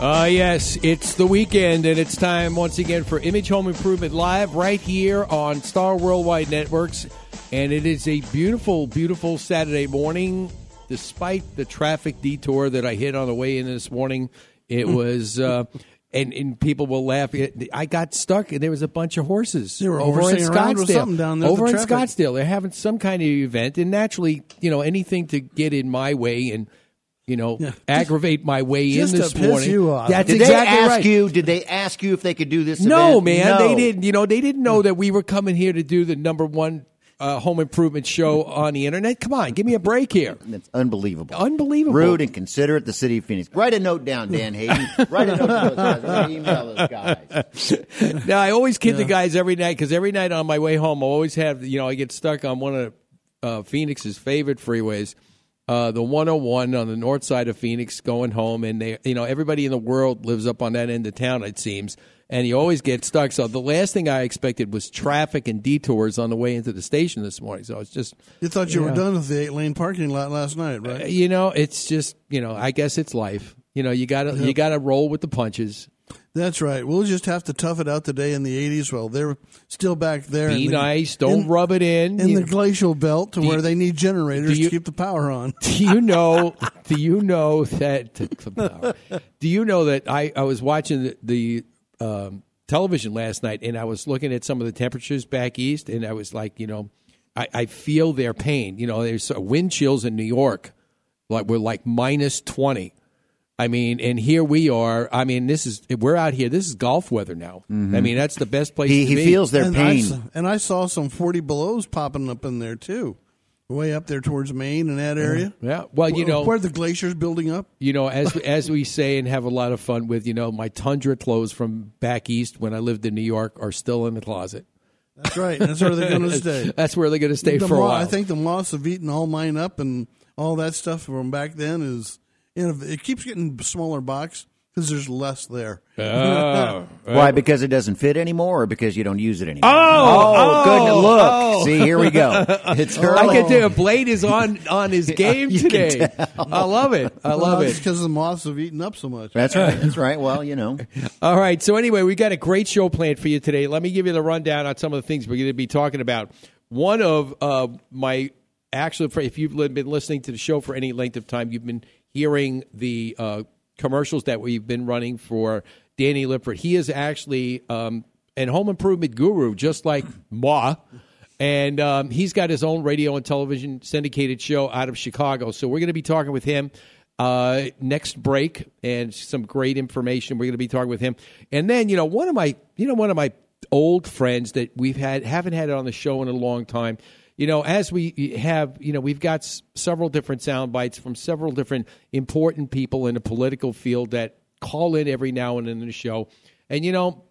Uh, yes, it's the weekend, and it's time once again for Image Home Improvement Live right here on Star Worldwide Networks. And it is a beautiful, beautiful Saturday morning. Despite the traffic detour that I hit on the way in this morning, it was. Uh, and, and people will laugh. I got stuck, and there was a bunch of horses They were over in horsing around with Scottsdale. something down there over in traffic. Scottsdale, they're having some kind of event, and naturally, you know, anything to get in my way and you know Yeah. aggravate my way in just to this piss morning. you off. That's Did exactly they ask right. you? Did they ask you if they could do this? No, event? man, No. they didn't. You know, they didn't know that we were coming here to do the number one uh, home improvement show on the internet. Come on, give me a break here. That's unbelievable. Unbelievable. Rude and considerate. The city of Phoenix. Write a note down, Dan Hayden. Write a note to those guys. We're email those guys. Now I always kid the guys every night because every night on my way home, I always have you know I get stuck on one of uh, Phoenix's favorite freeways, uh, the 101 on the north side of Phoenix, going home, and they you know everybody in the world lives up on that end of town it seems, and you always get stuck. So the last thing I expected was traffic and detours on the way into the station this morning. So it's just You thought you Yeah. were done with the eight lane parking lot last night, right? you know it's just you know I guess it's life. You know you gotta you gotta roll with the punches. That's right. We'll just have to tough it out today in the 80s while they're still back there. Be in the, nice. Don't in- rub it in. in You- the glacial belt to Do where you- they need generators you- to keep the power on. do you know? Do you know that? Do you know that I, I was watching the, the um, television last night and I was looking at some of the temperatures back east and I was like, you know, I, I feel their pain. You know, there's uh, wind chills in New York, like we're like minus twenty. I mean, and here we are. I mean, this is we're out here. This is golf weather now. I mm-hmm. mean, that's the best place. He, to he be. feels their and I, pain. s- and I saw some 40 belows popping up in there too, way up there towards Maine and that area. Yeah. Well, you know, where the glacier's building up. you know, as as we say and have a lot of fun with, you know, my tundra clothes from back east when I lived in New York are still in the closet. That's right. That's where they're going to stay. That's where they're going to stay The for a while. I think the moths have eaten all mine up, and all that stuff from back then is, you know, it keeps getting smaller box because there's less there. Oh. Why? Because it doesn't fit anymore, or because you don't use it anymore? Oh, oh, goodness! oh, Look, oh. see, here we go. It's I early. can tell Blade is on on his game you today. I love it. I love It's it. because the moths have eaten up so much. That's right. That's right. Well, you know, All right. So anyway, we got a great show planned for you today. Let me give you the rundown on some of the things we're going to be talking about. One of uh, my actually, if you've been listening to the show for any length of time, you've been hearing the uh, commercials that we've been running for Danny Lipford. He is actually um, an home improvement guru, just like Ma. And um, he's got his own radio and television syndicated show out of Chicago. So we're going to be talking with him uh, next break and some great information. We're going to be talking with him. And then, you know, one of my, you know, one of my old friends that we've had, haven't had it on the show in a long time. You know, as we have, you know, we've got s- several different sound bites from several different important people in the political field that call in every now and then in the show. And, you know,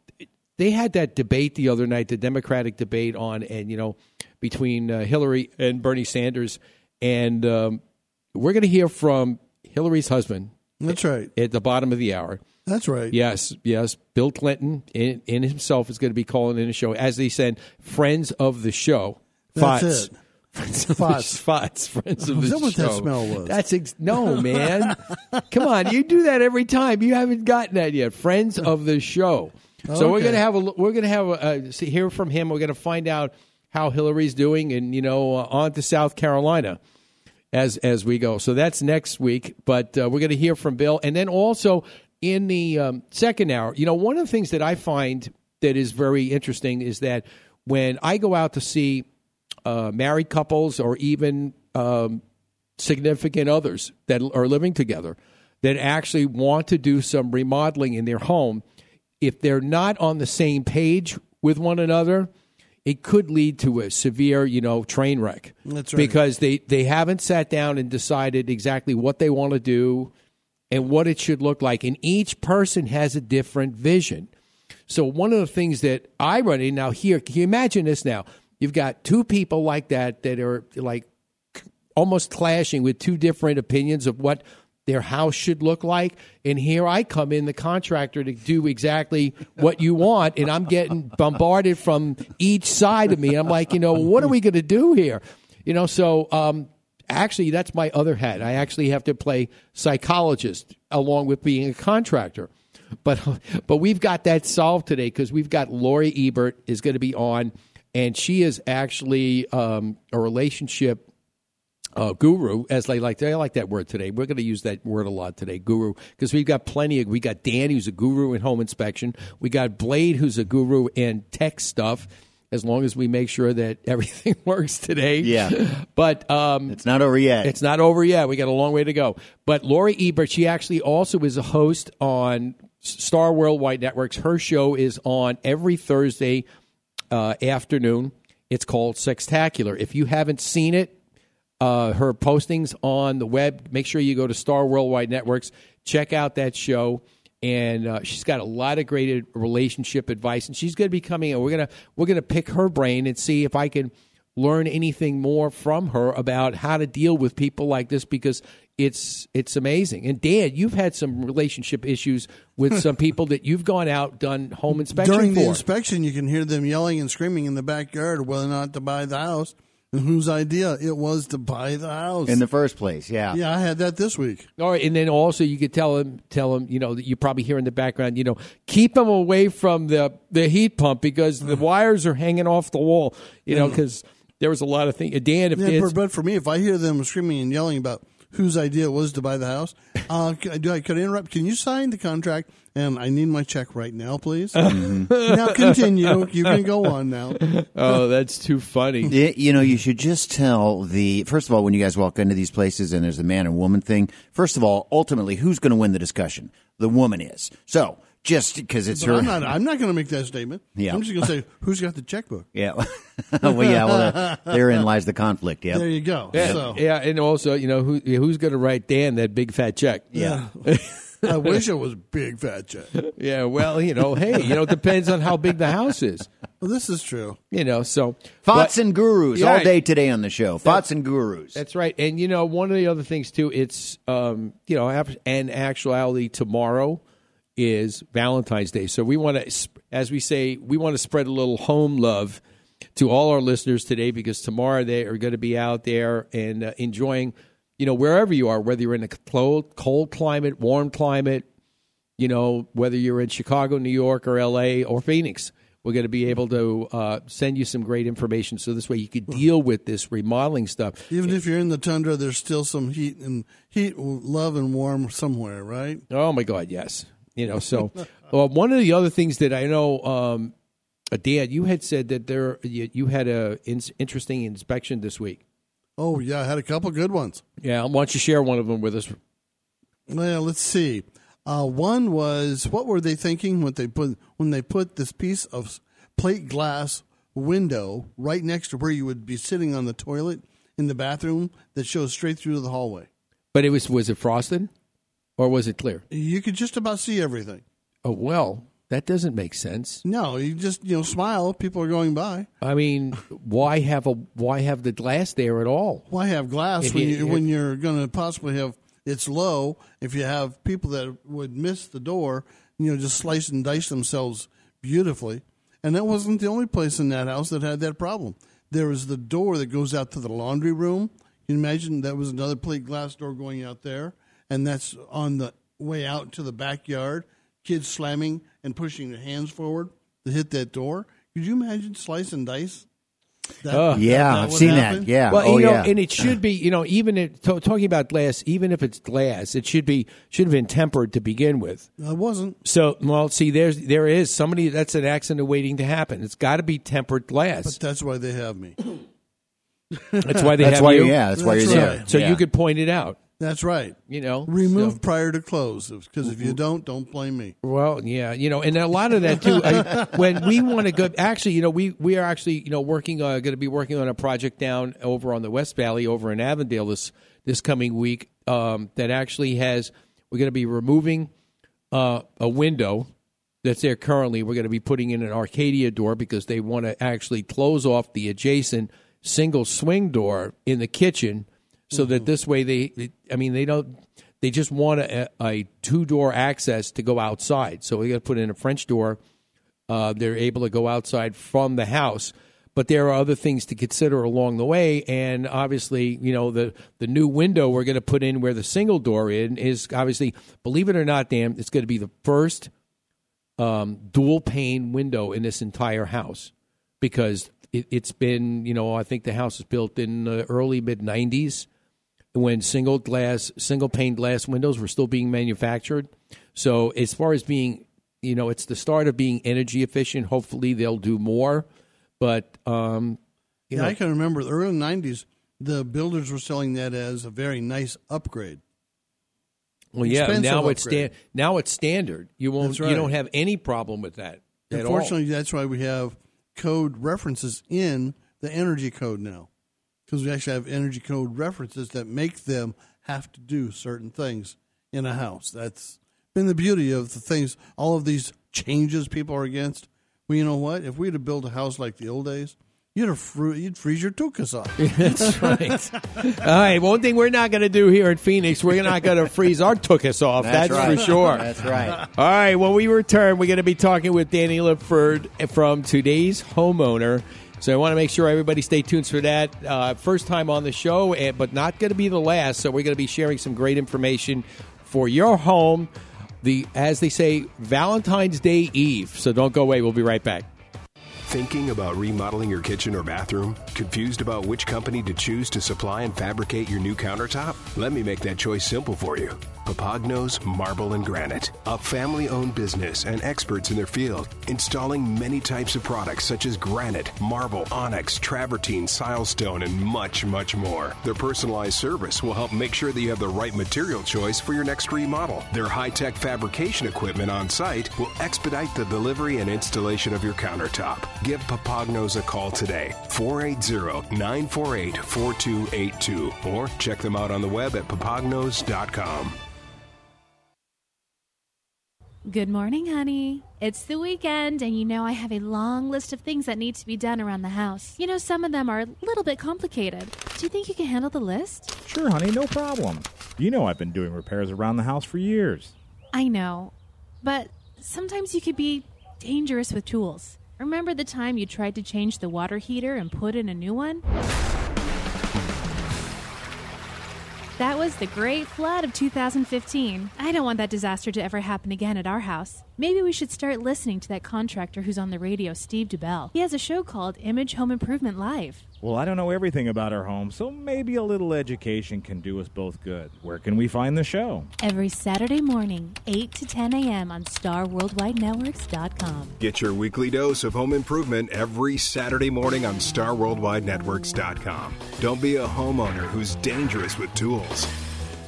they had that debate the other night, the Democratic debate on, and you know, between uh, Hillary and Bernie Sanders, and um, we're going to hear from Hillary's husband That's right. at the bottom of the hour. That's right. Yes, yes, Bill Clinton in, in himself is going to be calling in the show, as they said, friends of the show. That's Fots. it. Friends of Fots. the Fots, friends of the that what show. that smell was? That's ex- no man. Come on, you do that every time. You haven't gotten that yet. Friends of the show. So we're Okay. gonna have a we're gonna have a, uh, see, hear from him. We're gonna find out how Hillary's doing, and you know, uh, on to South Carolina as as we go. So that's next week. But uh, we're going to hear from Bill, and then also in the um, second hour, you know, one of the things that I find that is very interesting is that when I go out to see uh, married couples or even um, significant others that are living together that actually want to do some remodeling in their home, if they're not on the same page with one another, it could lead to a severe, you know, train wreck. That's right. Because they they haven't sat down and decided exactly what they want to do and what it should look like, and each person has a different vision. So one of the things that I run in now here, can you imagine this now? You've got two people like that that are like almost clashing with two different opinions of what their house should look like. And here I come in, the contractor, to do exactly what you want. And I'm getting bombarded from each side of me. I'm like, you know, what are we going to do here? You know, so um, actually, that's my other hat. I actually have to play psychologist along with being a contractor. But but we've got that solved today because we've got Lori Ebert is going to be on, and she is actually um, a relationship uh, guru, as they like. I like that word today. We're going to use that word a lot today, guru, because we've got plenty of. We got Dan, who's a guru in home inspection. We got Blade, who's a guru in tech stuff. As long as we make sure that everything works today. Yeah. But um, It's not over yet. it's not over yet. We got a long way to go. But Lori Ebert, she actually also is a host on Star Worldwide Networks. Her show is on every Thursday uh, afternoon. It's called Sextacular. If you haven't seen it, uh, her postings on the web, make sure you go to Star Worldwide Networks. Check out that show. And uh, she's got a lot of great relationship advice, and she's going to be coming. And we're gonna we're gonna pick her brain and see if I can learn anything more from her about how to deal with people like this because it's it's amazing. And Dan, you've had some relationship issues with some people that you've gone out done home inspection During for. the inspection, you can hear them yelling and screaming in the backyard whether or not to buy the house and whose idea it was to buy the house. in the first place, yeah. yeah, I had that this week. All right, and then also you could tell him, tell him, you know, that you probably hear in the background, you know, keep him away from the the heat pump because the mm. wires are hanging off the wall, you know, mm. because there was a lot of things. Dan, if Yeah, but, but for me, if I hear them screaming and yelling about whose idea it was to buy the house, uh, do I could I interrupt? Can you sign the contract? And I need my check right now, please. now continue. You can go on now. oh, that's too funny. Y- You know, you should just tell the first of all when you guys walk into these places and there's a man and woman thing. First of all, ultimately, who's going to win the discussion? The woman is. So just because it's But her. I'm not. I'm not going to make that statement. Yeah. I'm just going to say who's got the checkbook. yeah. well, yeah. Well, uh, therein lies the conflict. Yeah. There you go. Yeah, So yeah, and also, you know, who who's going to write Dan that big fat check? Yeah. I wish it was big fat check. Yeah, well, you know, hey, you know, it depends on how big the house is. Well, this is true. You know, so Thoughts but- and gurus Yeah, all day today on the show. Thoughts and gurus. That's right. And you know, one of the other things too, it's um, you know, and actuality tomorrow is Valentine's Day. So we want to as we say, we want to spread a little home love to all our listeners today because tomorrow they are going to be out there and uh, enjoying, you know, wherever you are, whether you're in a cold, cold climate, warm climate, you know, whether you're in Chicago, New York, or LA, or Phoenix. We're going to be able to uh, send you some great information so this way you could deal with this remodeling stuff. Even if you're in the tundra, there's still some heat and heat, love, and warm somewhere, right? Oh my God, yes. You know, so well, one of the other things that I know, um, uh, Dan, you had said that there you, you had a in- interesting inspection this week. Oh yeah, I had a couple good ones. Yeah, why don't you share one of them with us? Well, let's see. Uh, one was what were they thinking when they put when they put this piece of plate glass window right next to where you would be sitting on the toilet in the bathroom that shows straight through to the hallway. But it was was it frosted or was it clear? You could just about see everything. Oh well, that doesn't make sense. No, you just you know smile. If people are going by. I mean, why have a why have the glass there at all? Why have glass If when you- you, when you're going to possibly have it's low? If you have people that would miss the door, you know, just slice and dice themselves beautifully. And that wasn't the only place in that house that had that problem. There was the door that goes out to the laundry room. You can imagine that was another plate glass door going out there, and that's on the way out to the backyard. Kids slamming and pushing their hands forward to hit that door. Could you imagine slice and dice? That, Ugh. yeah, that I've seen happen? that. Yeah. Well, oh, you know, yeah. and it should be, you know, even it, to, talking about glass, even if it's glass, it should be should have been tempered to begin with. I wasn't. So, well, see, there's there is somebody that's an accident waiting to happen. It's got to be tempered glass. But that's why they have me. That's why they that's have why. you. Yeah, that's why you're right. there. So Yeah. you could point it out. That's right. You know, Remove so- prior to close because if you don't, don't blame me. Well, yeah, you know, and a lot of that too. I, when we want to go, actually, you know, we we are actually, you know, working uh, going to be working on a project down over on the West Valley, over in Avondale this this coming week. Um, that actually has we're going to be removing uh, a window that's there currently. We're going to be putting in an Arcadia door because they want to actually close off the adjacent single swing door in the kitchen, so that this way they, I mean, they don't. They just want a, a two door access to go outside. So we got to put in a French door. Uh, they're able to go outside from the house. But there are other things to consider along the way, and obviously, you know, the the new window we're going to put in where the single door in is obviously, believe it or not, Dan, it's going to be the first um, dual pane window in this entire house because it, it's been, you know, I think the house was built in the early mid '90s when single glass, single pane glass windows were still being manufactured. So as far as being, you know, it's the start of being energy efficient. Hopefully, they'll do more, but um, you Yeah, know, I can remember the early '90s. The builders were selling that as a very nice upgrade. well, yeah. expensive Now it's upgrade. sta- now it's standard. You won't. Right. You don't have any problem with that. at all. Unfortunately, that's why we have code references in the energy code now, because we actually have energy code references that make them have to do certain things in a house. That's been the beauty of the things. All of these changes people are against. Well, you know what? If we had to build a house like the old days, you'd have fr- you'd freeze your tuchus off. That's right. All right. One thing we're not going to do here in Phoenix, we're not going to freeze our tuchus off. That's, right. for sure. That's right. All right. When we return, we're going to be talking with Danny Lipford from today's homeowner. So I want to make sure everybody stay tuned for that. Uh, first time on the show, eh, but not going to be the last. So we're going to be sharing some great information for your home. The as they say, Valentine's Day Eve. So don't go away. We'll be right back. Thinking about remodeling your kitchen or bathroom? Confused about which company to choose to supply and fabricate your new countertop? Let me make that choice simple for you. Papagnos Marble and Granite, a family owned business and experts in their field, installing many types of products such as granite, marble, onyx, travertine, silestone, and much, much more. Their personalized service will help make sure that you have the right material choice for your next remodel. Their high tech fabrication equipment on site will expedite the delivery and installation of your countertop. Give Papagnos a call today, 480 948 4282, or check them out on the web at papagnos.com. Good morning, honey. It's the weekend, and you know I have a long list of things that need to be done around the house. You know, some of them are a little bit complicated. Do you think you can handle the list? Sure, honey, no problem. You know I've been doing repairs around the house for years. I know, but sometimes you could be dangerous with tools. Remember the time you tried to change the water heater and put in a new one? That was the Great Flood of 2015. I don't want that disaster to ever happen again at our house. Maybe we should start listening to that contractor who's on the radio, Steve Dubell. He has a show called Image Home Improvement Live. Well, I don't know everything about our home, so maybe a little education can do us both good. Where can we find the show? Every Saturday morning, 8 to 10 a.m. on StarWorldWideNetworks.com. Get your weekly dose of home improvement every Saturday morning on StarWorldWideNetworks.com. Don't be a homeowner who's dangerous with tools.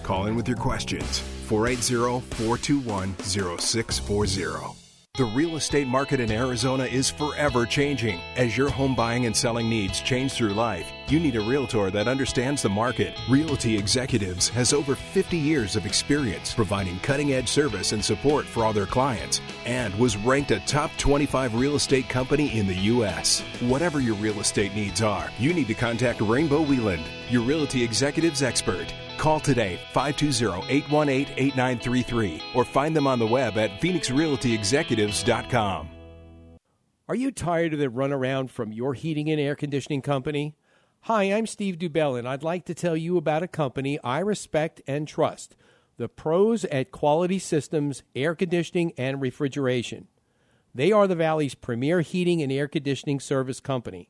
Call in with your questions 480 421 0640. The real estate market in Arizona is forever changing. As your home buying and selling needs change through life, you need a realtor that understands the market. Realty Executives has over 50 years of experience providing cutting edge service and support for all their clients and was ranked a top 25 real estate company in the U.S. Whatever your real estate needs are, you need to contact Rainbow Wheeland, your Realty Executives expert. Call today 520-818-8933 or find them on the web at phoenixrealtyexecutives.com. Are you tired of the runaround from your heating and air conditioning company? Hi, I'm Steve Dubell, and I'd like to tell you about a company I respect and trust the pros at Quality Systems Air Conditioning and Refrigeration. They are the Valley's premier heating and air conditioning service company.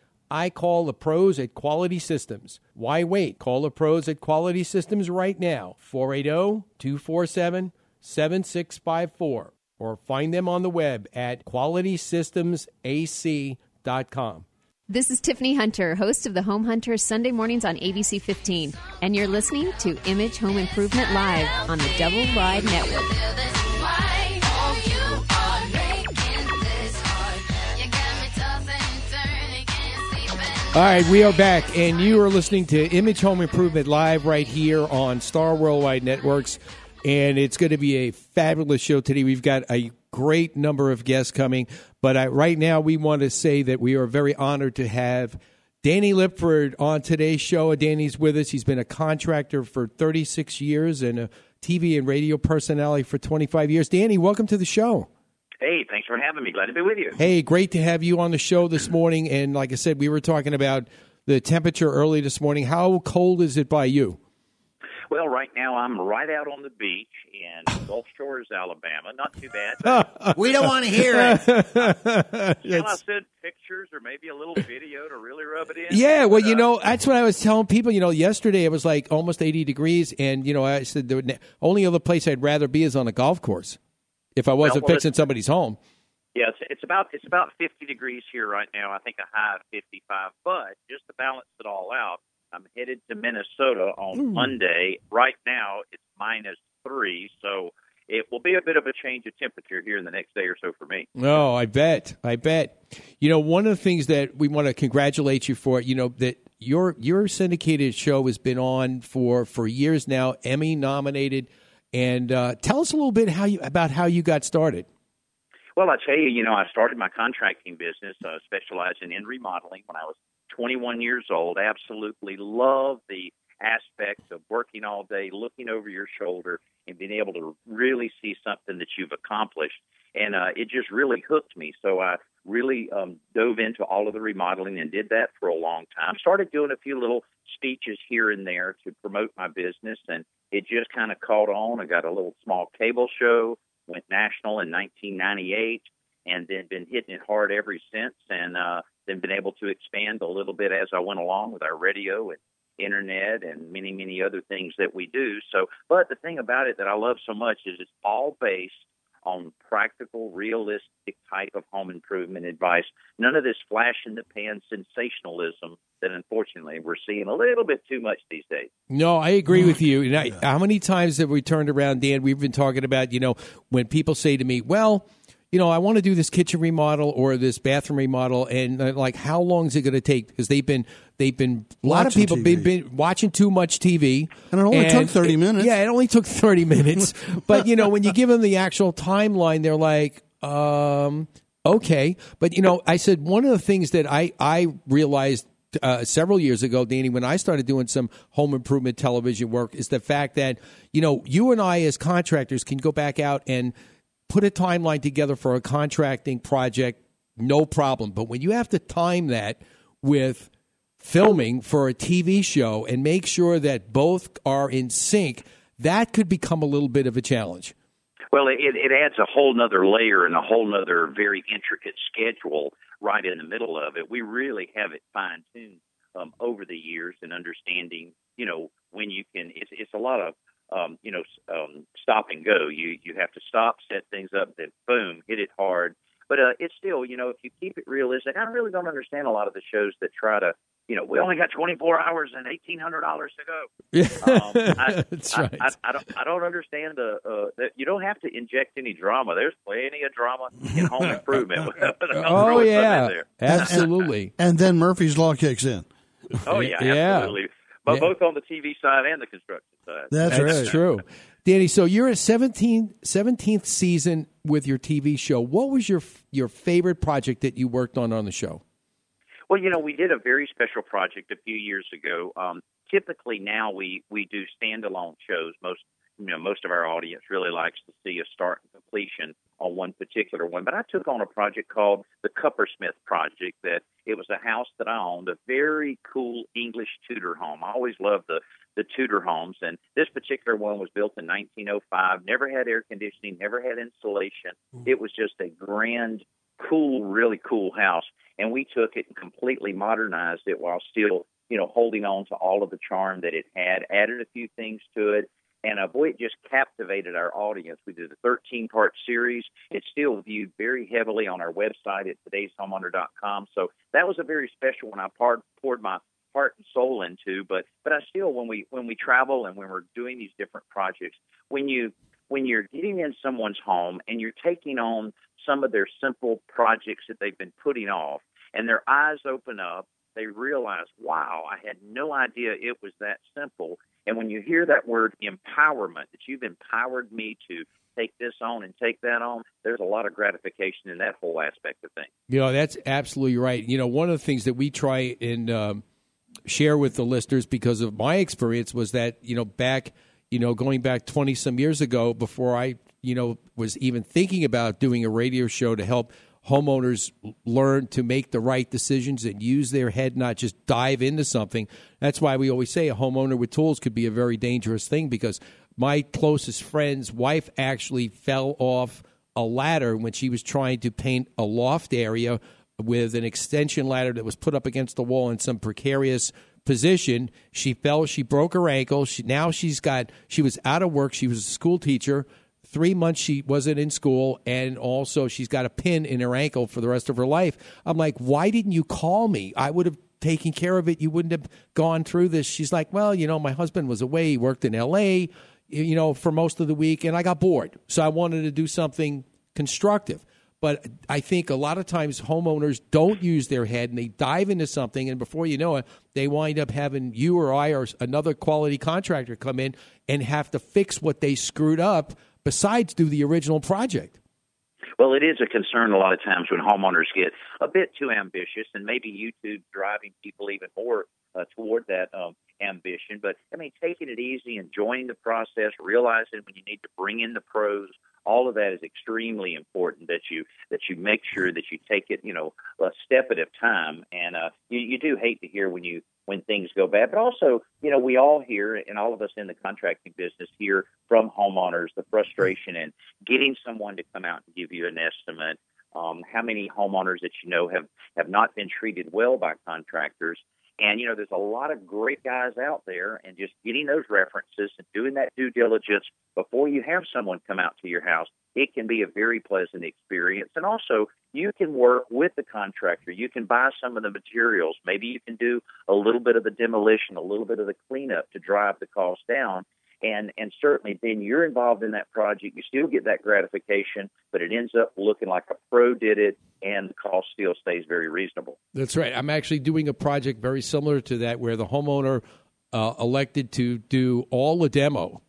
I call the pros at Quality Systems. Why wait? Call the pros at Quality Systems right now, 480 247 7654, or find them on the web at qualitysystemsac.com. This is Tiffany Hunter, host of the Home Hunter Sunday mornings on ABC 15, and you're listening to Image Home Improvement Live on the Double Wide Network. All right, we are back, and you are listening to Image Home Improvement Live right here on Star Worldwide Networks. And it's going to be a fabulous show today. We've got a great number of guests coming, but I, right now we want to say that we are very honored to have Danny Lipford on today's show. Danny's with us. He's been a contractor for 36 years and a TV and radio personality for 25 years. Danny, welcome to the show. Hey, thanks for having me. Glad to be with you. Hey, great to have you on the show this morning. And like I said, we were talking about the temperature early this morning. How cold is it by you? Well, right now I'm right out on the beach in Gulf Shores, Alabama. Not too bad. we don't want to hear it. Shall I send pictures or maybe a little video to really rub it in? Yeah, well, But, you uh, know, that's what I was telling people. You know, yesterday it was like almost 80 degrees, and, you know, I said the only other place I'd rather be is on a golf course if I wasn't well, fixing somebody's home. Yeah, it's, it's about it's about 50 degrees here right now. I think a high of 55. But just to balance it all out, I'm headed to Minnesota on hmm. Monday. Right now, it's minus three, so it will be a bit of a change of temperature here in the next day or so for me. Oh, I bet. I bet. You know, one of the things that we want to congratulate you for, you know, that your your syndicated show has been on for for years now, Emmy nominated. And uh, tell us a little bit how you about how you got started. Well, I tell you, you know, I started my contracting business, uh, specializing in remodeling when I was 21 years old. Absolutely love the aspects of working all day, looking over your shoulder, and being able to really see something that you've accomplished. And uh, it just really hooked me. So I really um, dove into all of the remodeling and did that for a long time. Started doing a few little speeches here and there to promote my business, and it just kind of caught on. I got a little small cable show, went national in 1998, and then been hitting it hard ever since. And uh, then been able to expand a little bit as I went along with our radio and internet and many, many other things that we do. So, but the thing about it that I love so much is it's all based on practical, realistic type of home improvement advice. None of this flash in the pan sensationalism that unfortunately we're seeing a little bit too much these days. No, I agree with you. And I, how many times have we turned around, Dan? We've been talking about, you know, when people say to me, well, you know, I want to do this kitchen remodel or this bathroom remodel, and uh, like, how long is it going to take? Because they've been, they've been, a lot of people been, been watching too much TV, And it only took 30 it- minutes. Yeah, it only took thirty minutes. but you know, when you give them the actual timeline, they're like, um, okay. But you know, I said one of the things that I I realized uh, several years ago, Danny, when I started doing some home improvement television work, is the fact that you know you and I as contractors can go back out and put a timeline together for a contracting project, no problem. But when you have to time that with filming for a TV show and make sure that both are in sync, that could become a little bit of a challenge. Well, it, it adds a whole nother layer and a whole nother very intricate schedule right in the middle of it. We really have it fine tuned um, over the years and understanding, you know, when you can. It's, it's a lot of, um, you know, um, stop and go. You you have to stop, set things up, then boom, hit it hard. But uh, it's still, you know, if you keep it realistic, I really don't understand a lot of the shows that try to, you know, we only got 24 hours and $1,800 to go. Um, I, That's I, right. I, I don't. I don't understand the. Uh, that you don't have to inject any drama. There's plenty of drama in home improvement. oh yeah, absolutely. And then Murphy's Law kicks in. Oh yeah, Yeah. absolutely. But Yeah. both on the TV side and the construction side. That's, That's right. true. Danny, so you're at 17, 17th season with your TV show. What was your your favorite project that you worked on on the show? Well, you know, we did a very special project a few years ago. Um, typically, now we we do standalone shows. Most you know, most of our audience really likes to see a start and completion on one particular one. But I took on a project called the Cuppersmith Project. That it was a house that I owned, a very cool English Tudor home. I always loved the the Tudor homes, and this particular one was built in 1905. Never had air conditioning, never had insulation. Mm. It was just a grand, cool, really cool house. And we took it and completely modernized it while still, you know, holding on to all of the charm that it had. Added a few things to it, and uh, boy, it just captivated our audience. We did a 13 part series. It's still viewed very heavily on our website at today'shomeowner.com. So that was a very special one. I poured, poured my heart and soul into. But but I still, when we when we travel and when we're doing these different projects, when you when you're getting in someone's home and you're taking on some of their simple projects that they've been putting off, and their eyes open up, they realize, wow, I had no idea it was that simple. And when you hear that word empowerment, that you've empowered me to take this on and take that on, there's a lot of gratification in that whole aspect of things. You know, that's absolutely right. You know, one of the things that we try and um, share with the listeners because of my experience was that, you know, back, you know, going back 20 some years ago before I, you know, was even thinking about doing a radio show to help homeowners learn to make the right decisions and use their head, not just dive into something. That's why we always say a homeowner with tools could be a very dangerous thing because my closest friend's wife actually fell off a ladder when she was trying to paint a loft area with an extension ladder that was put up against the wall in some precarious position. She fell, she broke her ankle. She, now she's got, she was out of work. She was a school teacher. Three months she wasn't in school, and also she's got a pin in her ankle for the rest of her life. I'm like, why didn't you call me? I would have taken care of it. You wouldn't have gone through this. She's like, well, you know, my husband was away. He worked in L.A., you know, for most of the week, and I got bored. So I wanted to do something constructive. But I think a lot of times homeowners don't use their head and they dive into something, and before you know it, they wind up having you or I or another quality contractor come in and have to fix what they screwed up besides do the original project. Well, it is a concern a lot of times when homeowners get a bit too ambitious, and maybe YouTube driving people even more uh, toward that um, ambition. But I mean, taking it easy, enjoying the process, realizing when you need to bring in the pros, all of that is extremely important that you that you make sure that you take it you know a step at a time. And uh you, you do hate to hear when you when things go bad but also you know we all hear and all of us in the contracting business hear from homeowners the frustration in getting someone to come out and give you an estimate. Um, how many homeowners that you know have have not been treated well by contractors and, you know, there's a lot of great guys out there, and just getting those references and doing that due diligence before you have someone come out to your house, it can be a very pleasant experience. And also, you can work with the contractor. You can buy some of the materials. Maybe you can do a little bit of the demolition, a little bit of the cleanup to drive the cost down and and certainly then you're involved in that project. You still get that gratification but it ends up looking like a pro did it and the cost still stays very reasonable. That's right. I'm actually doing a project very similar to that where the homeowner uh, elected to do all the demo.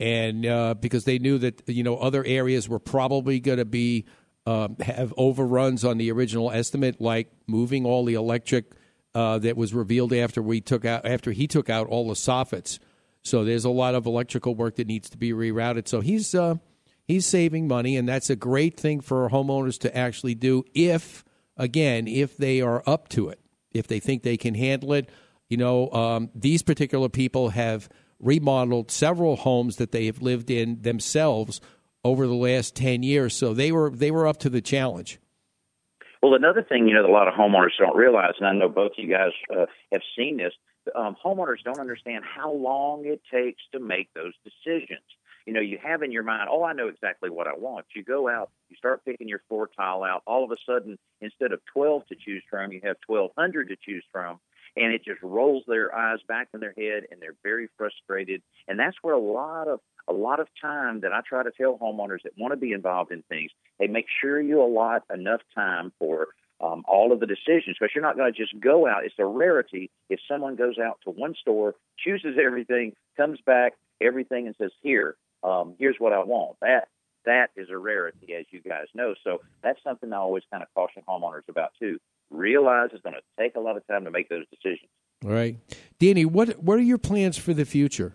And uh, because they knew that you know other areas were probably going to be um, have overruns on the original estimate like moving all the electric uh, that was revealed after we took out after he took out all the soffits so there's a lot of electrical work that needs to be rerouted. So he's uh, he's saving money, and that's a great thing for homeowners to actually do if, again, if they are up to it, if they think they can handle it. You know, um, these particular people have remodeled several homes that they have lived in themselves over the last ten years, so they were they were up to the challenge. Well, another thing you know, a lot of homeowners don't realize, and I know both of you guys uh, have seen this um, homeowners don't understand how long it takes to make those decisions. You know, you have in your mind, oh, I know exactly what I want. You go out, you start picking your floor tile out. All of a sudden, instead of 12 to choose from, you have 1,200 to choose from. And it just rolls their eyes back in their head, and they're very frustrated. And that's where a lot of a lot of time that I try to tell homeowners that want to be involved in things, hey, make sure you allot enough time for um, all of the decisions because you're not going to just go out. It's a rarity if someone goes out to one store, chooses everything, comes back, everything, and says, "Here, um, here's what I want." That that is a rarity, as you guys know. So that's something I always kind of caution homeowners about too. Realize it's going to take a lot of time to make those decisions. All right, Danny, what what are your plans for the future?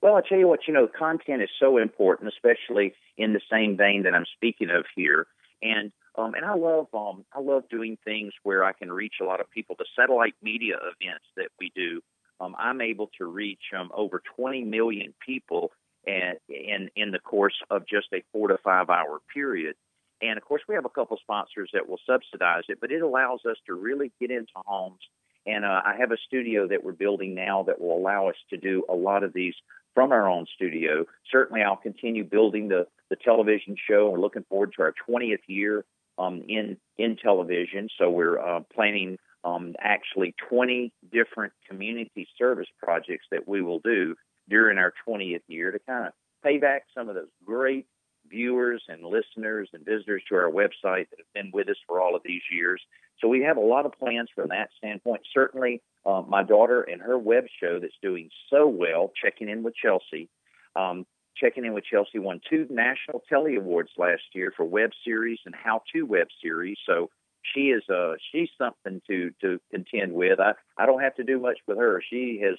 Well, I tell you what, you know, content is so important, especially in the same vein that I'm speaking of here. And um, and I love um, I love doing things where I can reach a lot of people. The satellite media events that we do, um, I'm able to reach um, over 20 million people and in in the course of just a four to five hour period. And of course, we have a couple sponsors that will subsidize it, but it allows us to really get into homes. And uh, I have a studio that we're building now that will allow us to do a lot of these from our own studio. Certainly, I'll continue building the the television show. We're looking forward to our 20th year um, in in television. So we're uh, planning um, actually 20 different community service projects that we will do during our 20th year to kind of pay back some of those great viewers and listeners and visitors to our website that have been with us for all of these years. So we have a lot of plans from that standpoint. Certainly, uh, my daughter and her web show that's doing so well, checking in with Chelsea. Um, checking in with Chelsea won two national telly awards last year for web series and how-to web series. So she is uh she's something to to contend with. I I don't have to do much with her. She has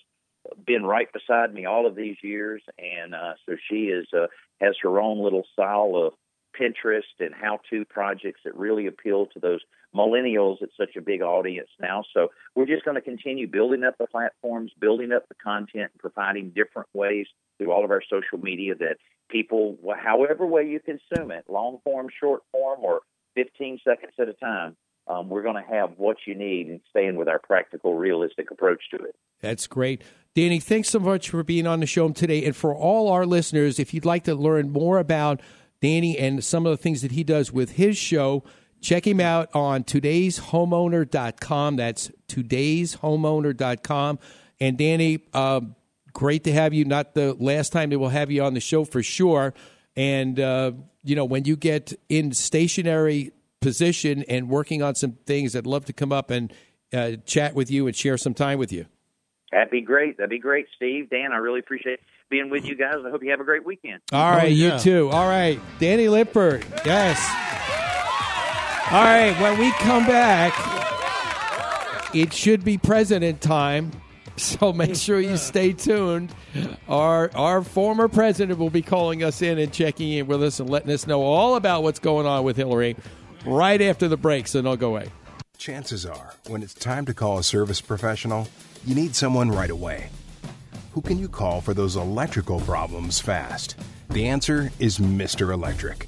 been right beside me all of these years, and uh, so she is uh, has her own little style of Pinterest and how-to projects that really appeal to those millennials. It's such a big audience now, so we're just going to continue building up the platforms, building up the content, and providing different ways through all of our social media that people, however way you consume it, long form, short form, or 15 seconds at a time, um, we're going to have what you need and staying with our practical, realistic approach to it. That's great. Danny, thanks so much for being on the show today. And for all our listeners, if you'd like to learn more about Danny and some of the things that he does with his show, check him out on today'shomeowner.com. That's today'shomeowner.com. And Danny, uh, great to have you. Not the last time that we'll have you on the show for sure. And, uh, you know, when you get in stationary position and working on some things, I'd love to come up and uh, chat with you and share some time with you. That'd be great. That'd be great, Steve. Dan, I really appreciate being with you guys. I hope you have a great weekend. All right, oh, yeah. you too. All right, Danny Lipford. Yes. All right, when we come back, it should be president time. So make sure you stay tuned. Our our former president will be calling us in and checking in with us and letting us know all about what's going on with Hillary right after the break. So don't go away. Chances are, when it's time to call a service professional, you need someone right away. Who can you call for those electrical problems fast? The answer is Mr. Electric,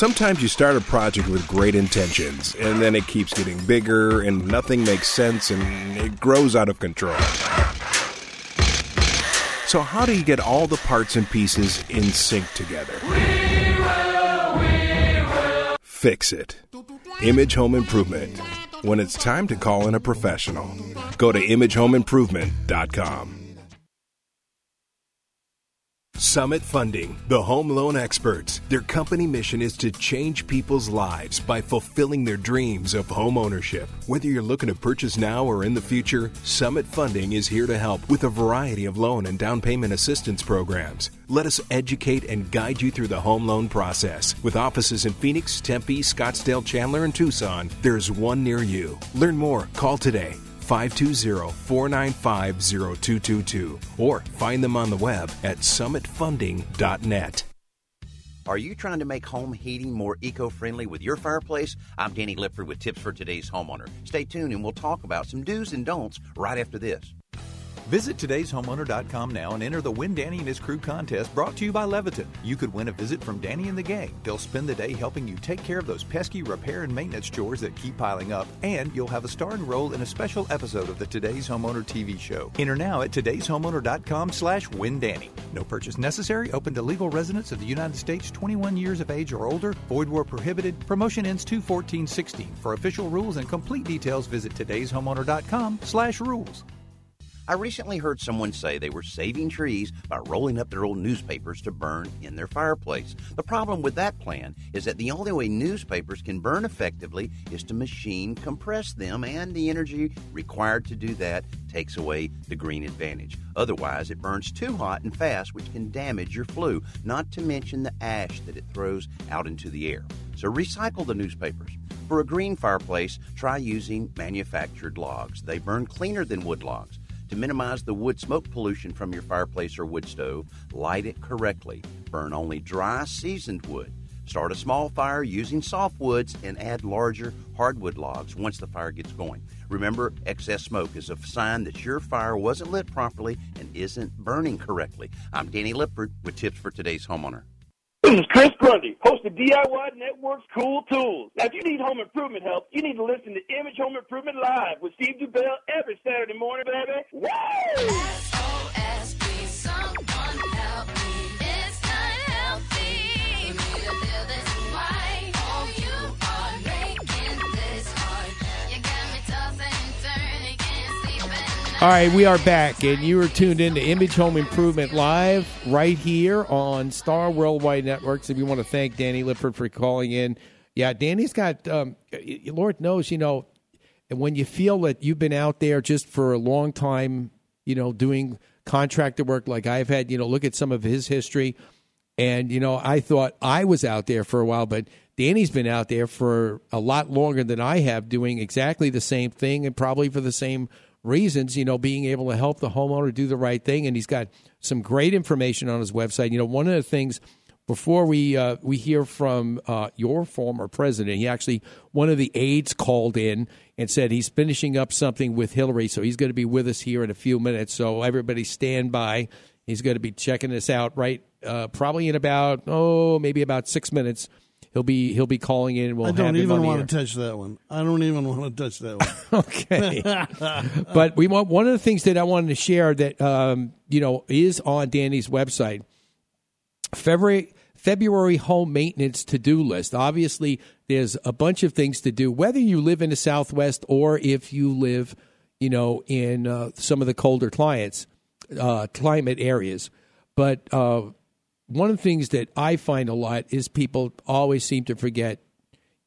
Sometimes you start a project with great intentions, and then it keeps getting bigger, and nothing makes sense, and it grows out of control. So, how do you get all the parts and pieces in sync together? We will, we will. Fix it. Image Home Improvement. When it's time to call in a professional, go to imagehomeimprovement.com. Summit Funding, the home loan experts. Their company mission is to change people's lives by fulfilling their dreams of home ownership. Whether you're looking to purchase now or in the future, Summit Funding is here to help with a variety of loan and down payment assistance programs. Let us educate and guide you through the home loan process. With offices in Phoenix, Tempe, Scottsdale, Chandler, and Tucson, there's one near you. Learn more. Call today 520 495 0222 or find them on the web at summitfunding.net. Are you trying to make home heating more eco friendly with your fireplace? I'm Danny Lipford with tips for today's homeowner. Stay tuned and we'll talk about some do's and don'ts right after this. Visit today'shomeowner.com now and enter the Win Danny and his crew contest brought to you by Leviton. You could win a visit from Danny and the gang. They'll spend the day helping you take care of those pesky repair and maintenance chores that keep piling up, and you'll have a starring role in a special episode of the Today's Homeowner TV show. Enter now at today'shomeowner.com slash windanny. No purchase necessary. Open to legal residents of the United States 21 years of age or older. Void where prohibited. Promotion ends 21416. For official rules and complete details, visit today'shomeowner.com slash rules. I recently heard someone say they were saving trees by rolling up their old newspapers to burn in their fireplace. The problem with that plan is that the only way newspapers can burn effectively is to machine compress them, and the energy required to do that takes away the green advantage. Otherwise, it burns too hot and fast, which can damage your flue, not to mention the ash that it throws out into the air. So recycle the newspapers. For a green fireplace, try using manufactured logs. They burn cleaner than wood logs. To minimize the wood smoke pollution from your fireplace or wood stove, light it correctly. Burn only dry, seasoned wood. Start a small fire using soft woods and add larger hardwood logs once the fire gets going. Remember, excess smoke is a sign that your fire wasn't lit properly and isn't burning correctly. I'm Danny Lipford with tips for today's homeowner. This is Chris Grundy, host of DIY Network's Cool Tools. Now, if you need home improvement help, you need to listen to Image Home Improvement Live with Steve Dubell every Saturday morning, baby. Woo! All right, we are back, and you are tuned in to Image Home Improvement Live right here on Star Worldwide Networks. And we want to thank Danny Lipford for calling in. Yeah, Danny's got, um, Lord knows, you know, and when you feel that you've been out there just for a long time, you know, doing contractor work like I've had, you know, look at some of his history. And, you know, I thought I was out there for a while, but Danny's been out there for a lot longer than I have doing exactly the same thing and probably for the same reasons, you know, being able to help the homeowner do the right thing. And he's got some great information on his website. You know, one of the things before we uh, we hear from uh, your former president, he actually one of the aides called in and said he's finishing up something with Hillary, so he's going to be with us here in a few minutes. So everybody stand by. He's going to be checking this out right uh, probably in about oh maybe about six minutes. He'll be he'll be calling in. We'll I don't even want to touch that one. I don't even want to touch that one. okay. but we want one of the things that I wanted to share that um, you know is on Danny's website. February February home maintenance to do list. Obviously, there's a bunch of things to do. Whether you live in the Southwest or if you live, you know, in uh, some of the colder clients, uh, climate areas, but uh, one of the things that I find a lot is people always seem to forget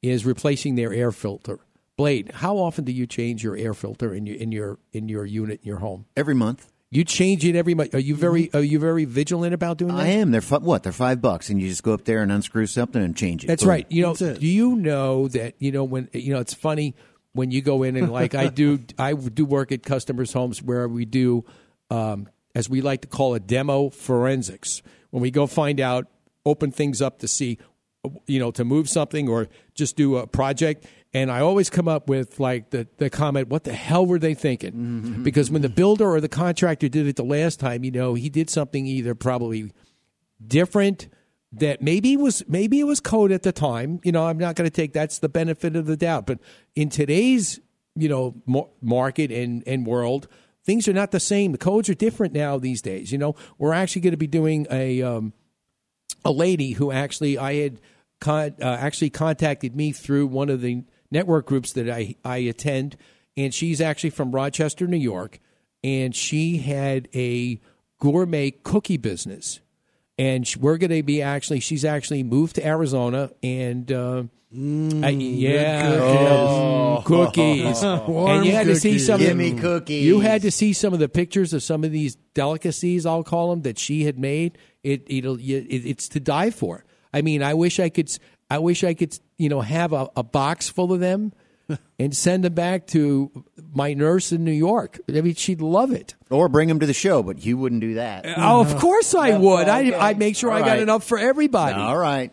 is replacing their air filter. Blade, how often do you change your air filter in your in your in your unit in your home? Every month. You change it every month. Are you very are you very vigilant about doing that? I am. They're fi- what? They're five bucks, and you just go up there and unscrew something and change it. That's Boom. right. You know, do you know that you know when you know it's funny when you go in and like I do I do work at customers' homes where we do um, as we like to call it demo forensics. When we go find out, open things up to see, you know, to move something or just do a project. And I always come up with like the, the comment, what the hell were they thinking? Mm-hmm. Because when the builder or the contractor did it the last time, you know, he did something either probably different that maybe was maybe it was code at the time. You know, I'm not going to take that's the benefit of the doubt. But in today's you know mo- market and and world, things are not the same. The codes are different now these days. You know, we're actually going to be doing a um, a lady who actually I had con- uh, actually contacted me through one of the network groups that I I attend, and she's actually from Rochester, New York, and she had a gourmet cookie business and we're going to be actually she's actually moved to Arizona and uh, Mm, I- yeah cookies. Oh. cookies Oh. and you had to see cookies. some of Gimme the, cookies. you had to see some of the pictures of some of these delicacies I'll call them that she had made it it'll it, it's to die for I mean I wish I could s- I wish I could you know have a, a box full of them and send them back to my nurse in New York I mean she'd love it Or bring them to the show, but you wouldn't do that. Oh, of course I would. Okay. I I make sure All I got right. enough for everybody. All right.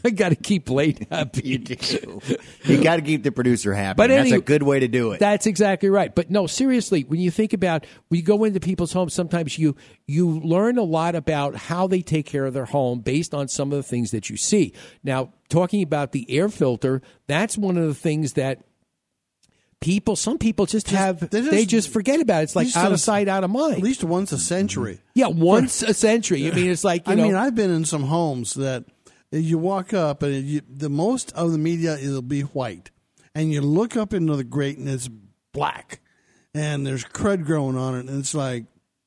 I got to keep Blade happy. you do. You got to keep the producer happy. But and that's a good way to do it. That's exactly right. But no, seriously, when you think about when you go into people's homes, sometimes you you learn a lot about how they take care of their home based on some of the things that you see. Now, talking about the air filter, that's one of the things that people some people just, have they just, forget about. it. It's like out of sight, out of mind. At least once a century. Yeah, once a century. I mean, it's like you I know. mean, I've been in some homes that you walk up and you, the most of the media it'll be white, and you look up into the grate and it's black, and there's crud growing on it, and it's like,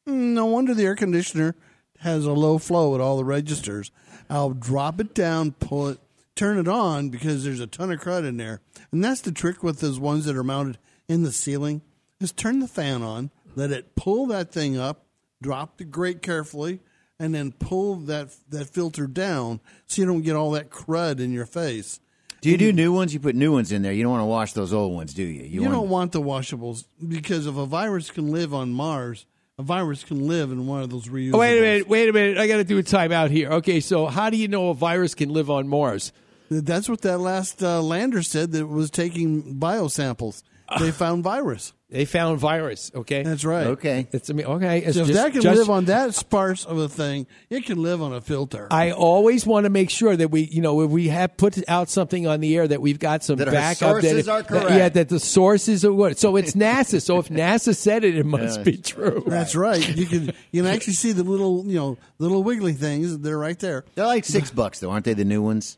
mm, no wonder the air conditioner has a low flow at all the registers. I'll drop it down, pull it, turn it on because there's a ton of crud in there, and that's the trick with those ones that are mounted in the ceiling. Is turn the fan on, let it pull that thing up, drop the grate carefully, and then pull that that filter down so you don't get all that crud in your face. do you do new ones? You put new ones in there. You don't want to wash those old ones, do you? You, want- don't want the washables because if a virus can live on Mars, a virus can live in one of those reusable. Oh, wait a minute, wait a minute. I got to do a timeout here. Okay, so how do you know a virus can live on Mars? That's what that last uh, lander said that was taking biosamples. They found virus. They found virus. Okay, That's right. Okay. It's I mean, okay. It's So if just- that can just- live on that sparse of a thing, it can live on a filter. I always want to make sure that we, you know, if we have put out something on the air that we've got some That our backup. sources that, are that- yeah, that the sources are what. So it's NASA. so if NASA said it, it must Yeah, be true. That's right. You can you can actually see the little you know little wiggly things. They're right there. They're like six bucks, though, aren't they? The new ones.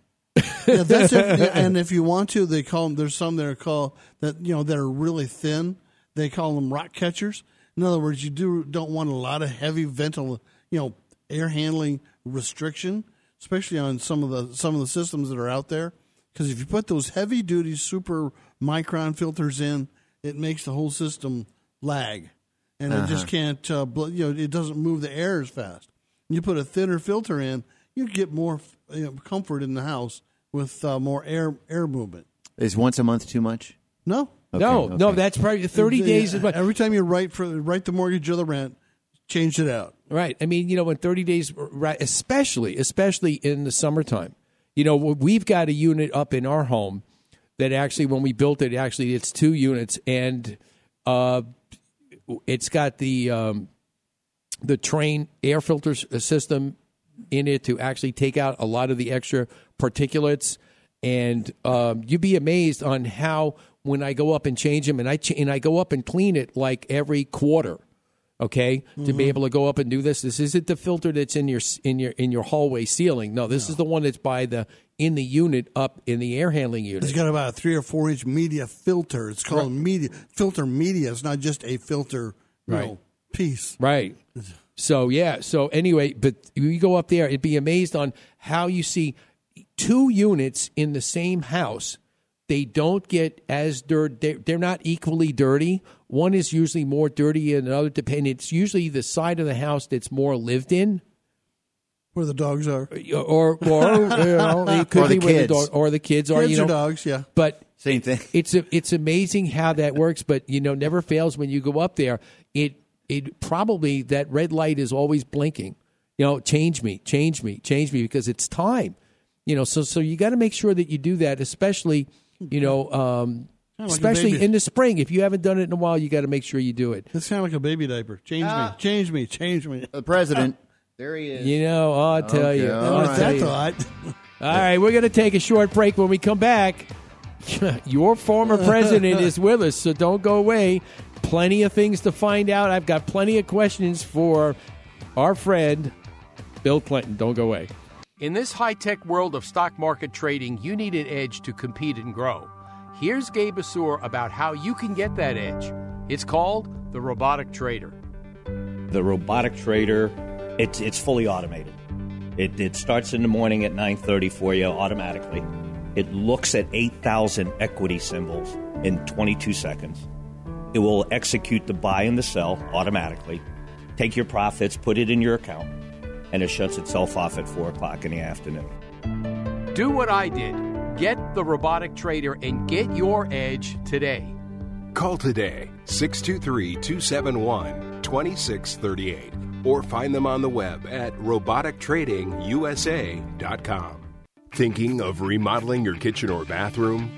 Yeah, that's if, and if you want to, they call them. There's some that are called that you know that are really thin. They call them rock catchers. In other words, you do don't want a lot of heavy ventil, you know, air handling restriction, especially on some of the some of the systems that are out there. Because if you put those heavy duty super micron filters in, it makes the whole system lag, and it just can't. Uh, bl- you know, it doesn't move the air as fast. You put a thinner filter in, you get more you know, comfort in the house with uh, more air air movement. Is once a month too much? No, no, Okay, no, that's probably thirty Yeah, days is. Every time you write for write the mortgage or the rent, change it out. Right. I mean, you know, in 30 days, right, especially, especially in the summertime, you know, we've got a unit up in our home that actually, when we built it, actually, it's two units and uh, it's got the um, the Trane air filter system in it to actually take out a lot of the extra particulates. And um, you'd be amazed on how when I go up and change them, and I ch- and I go up and clean it like every quarter okay to be able to go up and do this this isn't the filter that's in your in your in your hallway ceiling no this is the one that's by the in the unit up in the air handling unit It's got about a three or four inch media filter. It's called media filter media. It's not just a filter Right. know, piece. right so yeah so anyway but you go up there it'd be amazed on how you see two units in the same house they don't get as dirt they're, they're not equally dirty one is usually more dirty than another depending it's usually the side of the house that's more lived in Where the dogs are. or or you know, it could Or the be where kids. the dog or the kids, are Kids you know or dogs, yeah. But Same thing. it's a, it's amazing how that works. But you know, never fails when you go up there. It it probably that red light is always blinking. You know, change me, change me, change me because it's time. You know, so so you got to make sure that you do that, especially you know. Um, like Especially in the spring, if you haven't done it in a while, you got to make sure you do it. It's kind of like a baby diaper. Change Ah. me, change me, change me. The president. There he is. You know, I'll tell Okay, you. all I'll What's tell you. thought? All right, we're going to take a short break. When we come back, your former president is with us, so don't go away. Plenty of things to find out. I've got plenty of questions for our friend, Bill Clinton. Don't go away. In this high tech world of stock market trading, you need an edge to compete and grow. Here's Gabe Assur about how you can get that edge. It's called the robotic trader. The robotic trader, it's it's fully automated. It, it starts in the morning at 9:30 for you automatically. It looks at 8,000 equity symbols in 22 seconds. It will execute the buy and the sell automatically. Take your profits, put it in your account, and it shuts itself off at four o'clock in the afternoon. Do what I did. Get the robotic trader and get your edge today. Call today 623 271 2638 or find them on the web at robotictradingusa.com. Thinking of remodeling your kitchen or bathroom?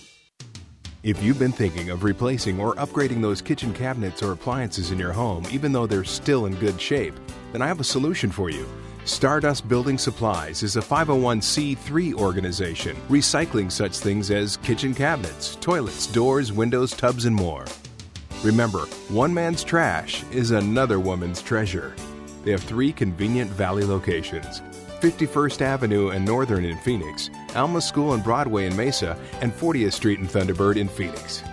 If you've been thinking of replacing or upgrading those kitchen cabinets or appliances in your home, even though they're still in good shape, then I have a solution for you. Stardust Building Supplies is a 501c3 organization recycling such things as kitchen cabinets, toilets, doors, windows, tubs, and more. Remember, one man's trash is another woman's treasure. They have three convenient valley locations 51st Avenue and Northern in Phoenix, Alma School and Broadway in Mesa, and 40th Street and Thunderbird in Phoenix.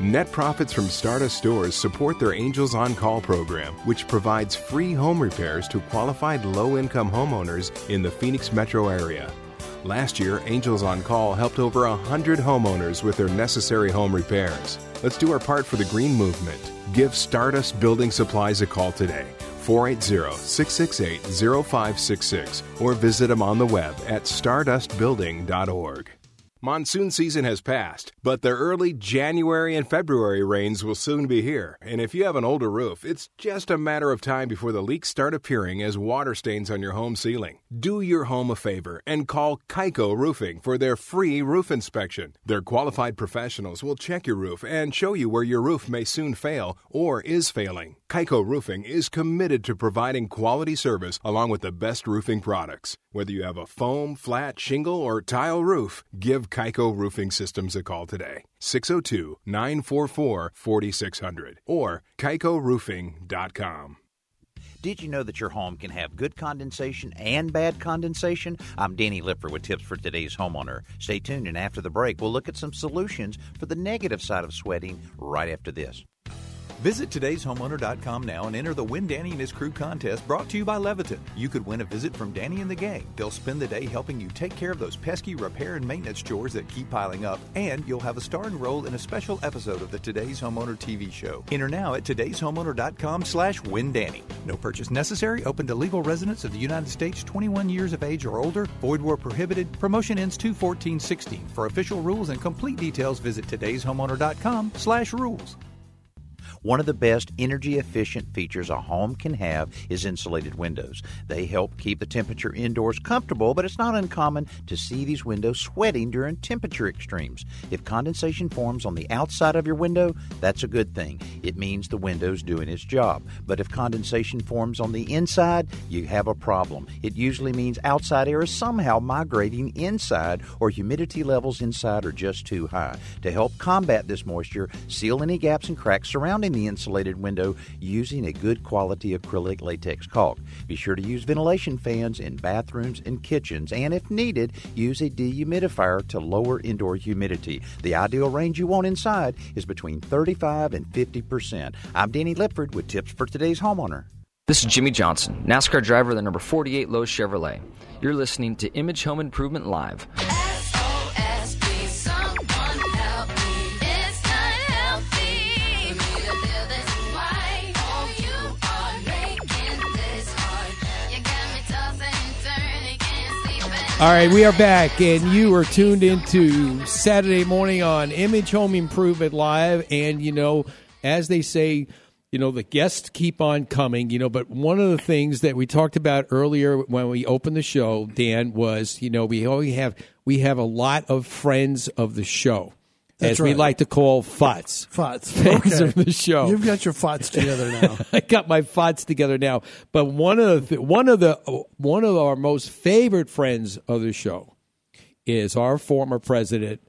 Net profits from Stardust stores support their Angels on Call program, which provides free home repairs to qualified low income homeowners in the Phoenix metro area. Last year, Angels on Call helped over 100 homeowners with their necessary home repairs. Let's do our part for the green movement. Give Stardust Building Supplies a call today. 480 668 0566 or visit them on the web at stardustbuilding.org. Monsoon season has passed, but the early January and February rains will soon be here. And if you have an older roof, it's just a matter of time before the leaks start appearing as water stains on your home ceiling. Do your home a favor and call Kaiko Roofing for their free roof inspection. Their qualified professionals will check your roof and show you where your roof may soon fail or is failing. Kaiko Roofing is committed to providing quality service along with the best roofing products. Whether you have a foam, flat, shingle, or tile roof, give Kaiko Roofing Systems a call today. 602 944 4600 or kaikoroofing.com. Did you know that your home can have good condensation and bad condensation? I'm Danny Lipford with tips for today's homeowner. Stay tuned, and after the break, we'll look at some solutions for the negative side of sweating right after this. Visit today'shomeowner.com now and enter the Win Danny and His Crew contest brought to you by Leviton. You could win a visit from Danny and the gang. They'll spend the day helping you take care of those pesky repair and maintenance chores that keep piling up, and you'll have a starring role in a special episode of the Today's Homeowner TV show. Enter now at today'shomeowner.com slash windanny. No purchase necessary. Open to legal residents of the United States 21 years of age or older. Void where prohibited. Promotion ends 21416. For official rules and complete details, visit today'shomeowner.com slash rules. One of the best energy efficient features a home can have is insulated windows. They help keep the temperature indoors comfortable, but it's not uncommon to see these windows sweating during temperature extremes. If condensation forms on the outside of your window, that's a good thing. It means the window's doing its job. But if condensation forms on the inside, you have a problem. It usually means outside air is somehow migrating inside or humidity levels inside are just too high. To help combat this moisture, seal any gaps and cracks surrounding the insulated window using a good quality acrylic latex caulk. Be sure to use ventilation fans in bathrooms and kitchens, and if needed, use a dehumidifier to lower indoor humidity. The ideal range you want inside is between 35 and 50 percent. I'm Danny Lipford with tips for today's homeowner. This is Jimmie Johnson, NASCAR driver of the number 48 Lowe's Chevrolet. You're listening to Image Home Improvement Live. All right, we are back, and you are tuned into Saturday morning on Image Home Improvement Live. And, you know, as they say, you know, the guests keep on coming, you know, but one of the things that we talked about earlier when we opened the show, Dan, was, you know, we always have, we have a lot of friends of the show. That's as we like to call FUTs. FUTs. Fans Okay. of the show. You've got your FUTs together now. I got my thoughts together now. But one of the one of the one of our most favorite friends of the show is our former president,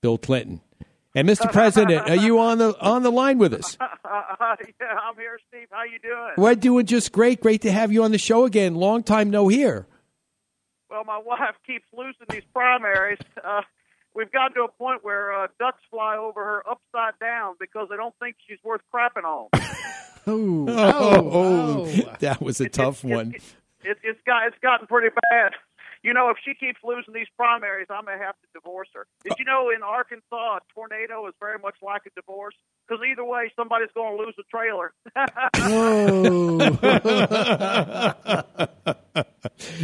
Bill Clinton. And Mr. President, are you on the on the line with us? Uh, yeah, I'm here, Steve. How you doing? We're doing just great. Great to have you on the show again. Long time no hear. Well, my wife keeps losing these primaries. Uh, we've gotten to a point where uh, ducks fly over her upside down because they don't think she's worth crapping on. Oh, oh, oh, that was a tough one. It, it's got it's gotten pretty bad. You know, if she keeps losing these primaries, I'm going to have to divorce her. Did you know in Arkansas, a tornado is very much like a divorce? Because either way, somebody's going to lose a trailer.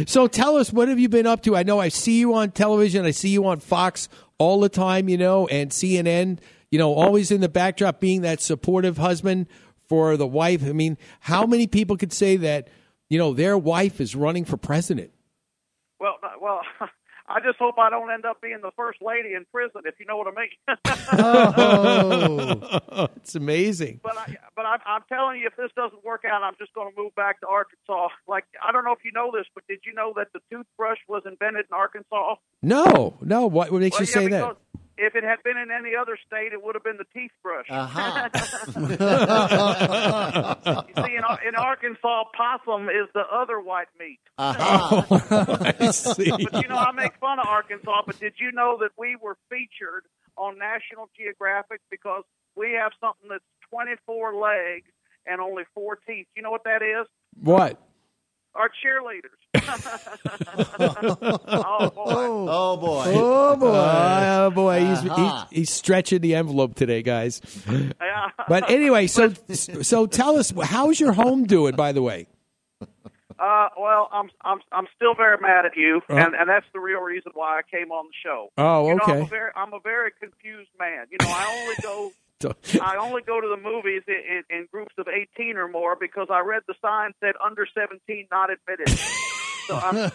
So tell us, what have you been up to? I know I see you on television. I see you on Fox all the time, you know, and CNN, you know, always in the backdrop being that supportive husband for the wife. I mean, how many people could say that, you know, their wife is running for president? Well, well, I just hope I don't end up being the first lady in prison, if you know what I mean. Oh, it's amazing. But I, but I'm, I'm telling you, if this doesn't work out, I'm just going to move back to Arkansas. Like I don't know if you know this, but did you know that the toothbrush was invented in Arkansas? No, no. What, what makes Well, you yeah, say because that? If it had been in any other state, it would have been the teeth brush. Uh-huh. you see, in, in Arkansas, possum is the other white meat. Oh, I see. But you know, I make fun of Arkansas, but did you know that we were featured on National Geographic because we have something that's 24 legs and only four teeth? You know what that is? What? Our cheerleaders. oh, boy. Oh boy. Oh boy! Oh boy! He's, Uh-huh. he's he's stretching the envelope today, guys. Yeah. But anyway, so so tell us, how's your home doing? By the way, Uh, well, I'm I'm I'm still very mad at you, Uh-huh. and and that's the real reason why I came on the show. Oh, You know, I'm okay. a very I'm a very confused man. You know, I only go I only go to the movies in, in, in groups of 18 or more because I read the sign said under 17 not admitted. So I'm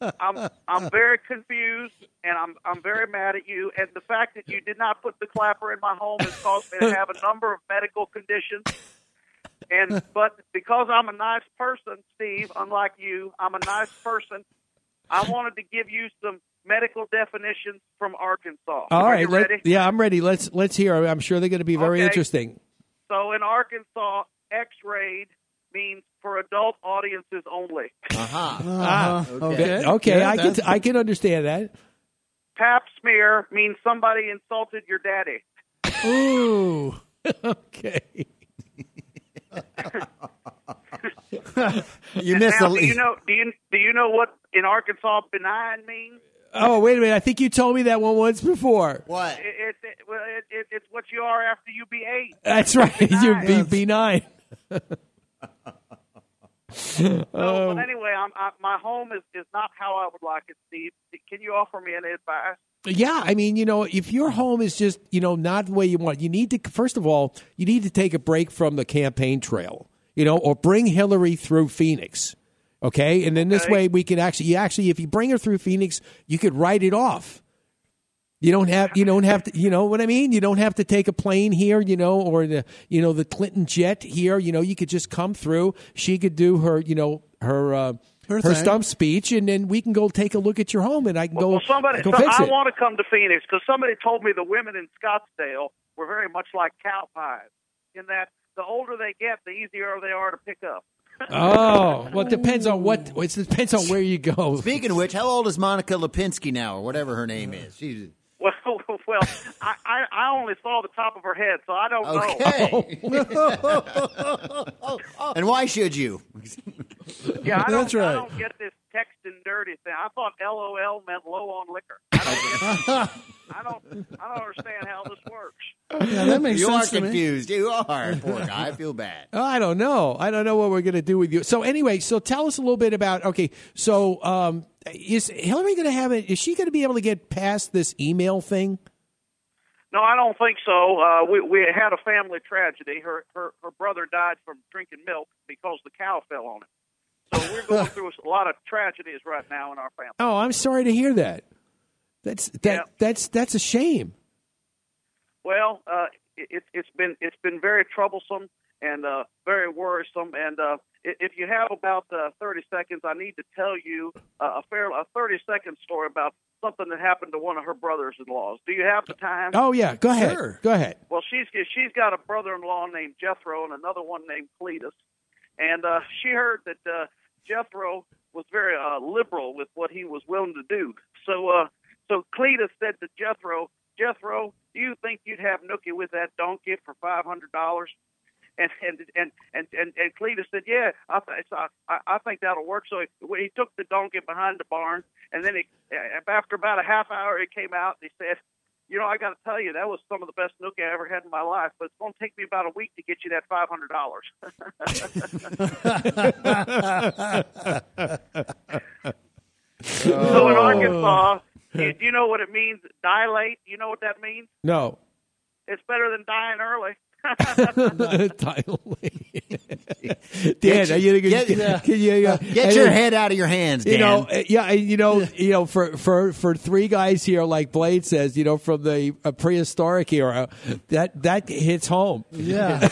I'm I'm very confused and I'm I'm very mad at you. And the fact that you did not put the clapper in my home has caused me to have a number of medical conditions. And but because I'm a nice person, Steve, unlike you, I'm a nice person. I wanted to give you some medical definitions from Arkansas. all Are right, you let- yeah, I'm ready. Let's let's hear. I'm sure they're going to be very Okay. interesting. So in Arkansas, X-rayed means for adult audiences only. Uh-huh. Ah, okay. okay, Yeah, I can I can understand that. Pap smear means somebody insulted your daddy. Ooh, okay. You missed now, the do you know? Do you do you know what in Arkansas benign means? Oh, wait a minute. I think you told me that one once before. What? It, it, it, it, it, it's what you are after you be eight. That's right. You're B Benign. B nine. So, Oh. but um, anyway, I'm, I, my home is, is not how I would like it, Steve. Can you offer me any advice? Yeah, I mean, you know, if your home is just, you know, not the way you want, you need to first of all, you need to take a break from the campaign trail, you know, or bring Hillary through Phoenix. Okay? And then this way we can actually you actually if you bring her through Phoenix, you could write it off. You don't have you don't have to you know what I mean? You don't have to take a plane here, you know, or the you know the Clinton jet here, you know, you could just come through. She could do her, you know, her uh, Her her, stump speech and then we can go take a look at your home and I can go Well, somebody, go so fix I it. want to come to Phoenix because somebody told me the women in Scottsdale were very much like cow pies, in that the older they get, the easier they are to pick up. Oh, well, it depends on what. It depends on where you go. Speaking of which, how old is Monica Lipinski now, or whatever her name is? She's Well, well, I, I, I only saw the top of her head, so I don't know. okay. Oh. and why should you? Yeah, I don't, That's right. I don't get this texting dirty thing. I thought LOL meant low on liquor. I don't, I don't, I don't understand how this works. Yeah, that makes you sense are to me. confused. You are. Poor guy. I feel bad. Oh, I don't know. I don't know what we're going to do with you. So anyway, so tell us a little bit about. Okay, so um, is Hillary going to have it? Is she going to be able to get past this email thing? No, I don't think so. Uh, we we had a family tragedy. Her her her brother died from drinking milk because the cow fell on him. So we're going through a lot of tragedies right now in our family. Oh, I'm sorry to hear that. That's that. That's that's a shame. Well, uh, it, it's been it's been very troublesome and uh, very worrisome, and uh, if you have about uh, 30 seconds, I need to tell you uh, a fair a 30 second story about something that happened to one of her brothers-in-laws. Do you have the time? Oh yeah, go ahead. Sure. Go ahead. Well, she's she's got a brother-in-law named Jethro and another one named Cletus, and uh, she heard that uh, Jethro was very uh, liberal with what he was willing to do. So, uh, so Cletus said to Jethro, Jethro, do you think you'd have Nookie with that donkey for five hundred dollars? And and and and and, Cletus said, "Yeah, I, th- I I think that'll work." So he, he took the donkey behind the barn, and then he, after about a half hour, he came out and he said, "You know, I got to tell you, that was some of the best nookie I ever had in my life, but it's going to take me about a week to get you that five hundred dollars." so in Arkansas, oh. do you know what it means? Dilate. You know what that means? No. It's better than dying early. Dan, are you, Get- can, yeah. can you, uh, Get your then- head out of your hands, You know, uh, yeah, you know, you know, for for for three guys here, like Blade says, you know, from the uh, prehistoric era, that that hits home. Yeah.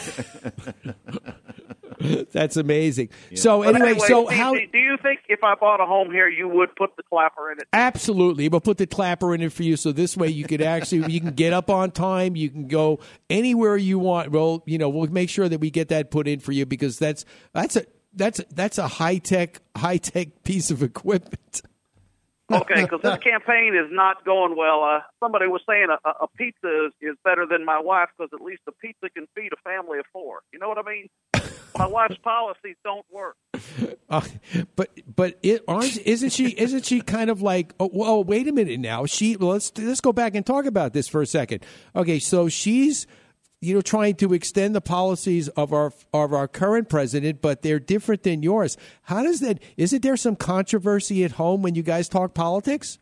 That's amazing. So But anyway, so Steve, how? do do you think if I bought a home here, you would put the clapper in it? Absolutely, we'll put the clapper in it for you, so this way you could actually you can get up on time, you can go anywhere you want. Well, you know, we'll make sure that we get that put in for you because that's that's a that's that's a high tech high tech piece of equipment. Okay, because this campaign is not going well. Uh, somebody was saying a, a a pizza is, is better than my wife because at least a pizza can feed a family of four. You know what I mean? My wife's policies don't work. Uh, but but it aren't isn't she isn't she kind of like oh, well wait a minute now. She let's let's go back and talk about this for a second. Okay so she's you know trying to extend the policies of our of our current president but they're different than yours. How does that isn't there some controversy at home when you guys talk politics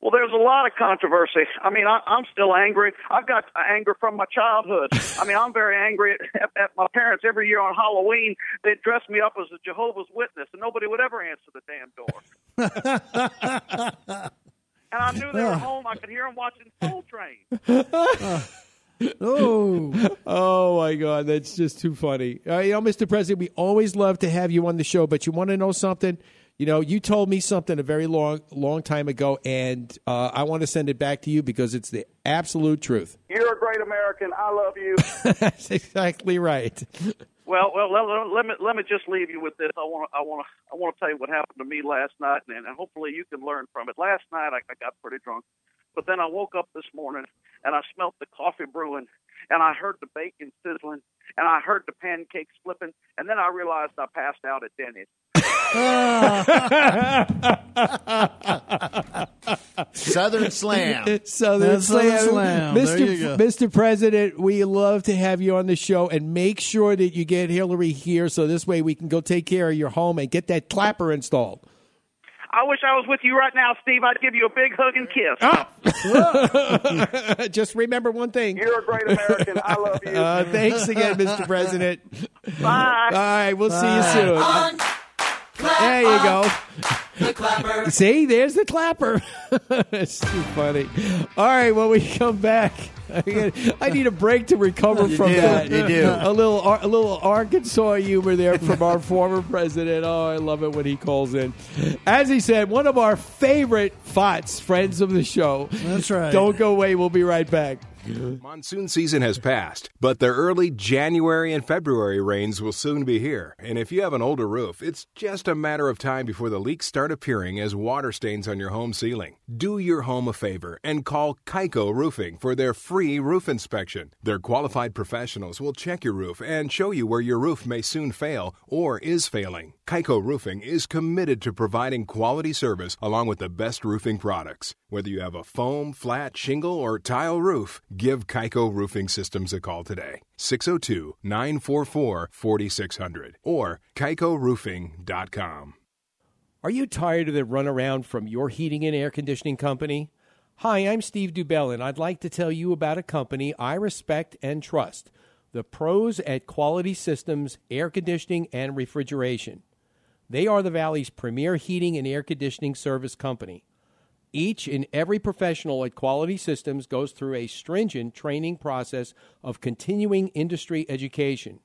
Well, there's a lot of controversy. I mean, I, I'm still angry. I've got anger from my childhood. I mean, I'm very angry at, at, at my parents. Every year on Halloween, they'd dress me up as a Jehovah's Witness, and nobody would ever answer the damn door. and I knew they were home. I could hear them watching Soul Train. Oh, oh my God, that's just too funny. Uh, you know, Mr. President, we always love to have you on the show, but you want to know something? You know, you told me something a very long, long time ago, and uh, I want to send it back to you because it's the absolute truth. You're a great American. I love you. that's exactly right. Well, well, let, let- let me let me just leave you with this. I want to I want to I want to tell you what happened to me last night, and, and hopefully you can learn from it. Last night I, I got pretty drunk, but then I woke up this morning and I smelt the coffee brewing, and I heard the bacon sizzling, and I heard the pancakes flipping, and then I realized I passed out at Denny's. Southern Slam. Southern Southern Slam. Slam. Mr. There you go. Mr. President, we love to have you on the show and make sure that you get Hillary here so this way we can go take care of your home and get that clapper installed. I wish I was with you right now, Steve. I'd give you a big hug and kiss. Just remember one thing. You're a great American. I love you. Uh, thanks again, Mr. President. Bye. All right, we'll see you soon. There you go. See, there's the clapper. it's too funny. All right, when we come back, I need a break to recover You from do, that. you do. A little, a little Arkansas humor there from our former president. Oh, I love it when he calls in. As he said, one of our favorite FOTS, friends of the show. That's right. Don't go away. We'll be right back. Monsoon season has passed, but the early January and February rains will soon be here. And if you have an older roof, it's just a matter of time before the leaks start appearing as water stains on your home ceiling. Do your home a favor and call Kaiko Roofing for their free roof inspection. Their qualified professionals will check your roof and show you where your roof may soon fail or is failing. Kaiko Roofing is committed to providing quality service along with the best roofing products. Whether you have a foam, flat, shingle, or tile roof, give Kaiko Roofing Systems a call today. 602 944 4600 or kaikoroofing.com. Are you tired of the runaround from your heating and air conditioning company? Hi, I'm Steve Dubell, and I'd like to tell you about a company I respect and trust the pros at Quality Systems Air Conditioning and Refrigeration. They are the Valley's premier heating and air conditioning service company. Each and every professional at Quality Systems goes through a stringent training process of continuing industry education.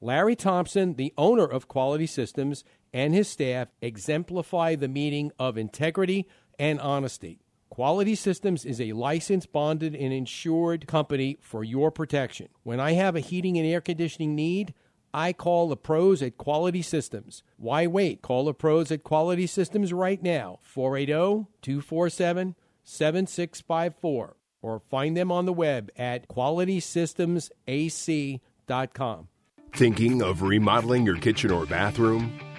Larry Thompson, the owner of Quality Systems, and his staff exemplify the meaning of integrity and honesty. Quality Systems is a licensed, bonded, and insured company for your protection. When I have a heating and air conditioning need, I call the pros at Quality Systems. Why wait? Call the pros at Quality Systems right now, 480 247 7654, or find them on the web at qualitysystemsac.com. Thinking of remodeling your kitchen or bathroom?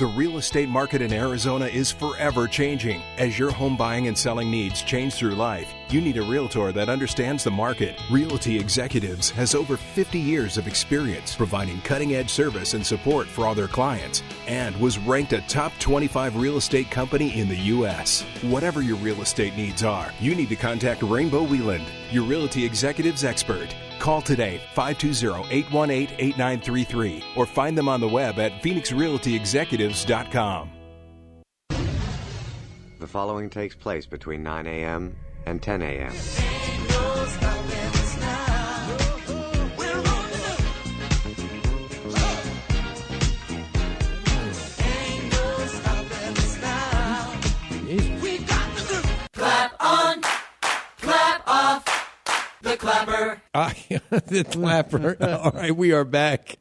The real estate market in Arizona is forever changing. As your home buying and selling needs change through life, you need a realtor that understands the market. Realty Executives has over 50 years of experience providing cutting edge service and support for all their clients and was ranked a top 25 real estate company in the U.S. Whatever your real estate needs are, you need to contact Rainbow Wheeland, your Realty Executives expert. Call today 520-818-8933 or find them on the web at phoenixrealtyexecutives.com. The following takes place between 9 a.m. and 10 a.m. the clapper. The clapper. All right, we are back.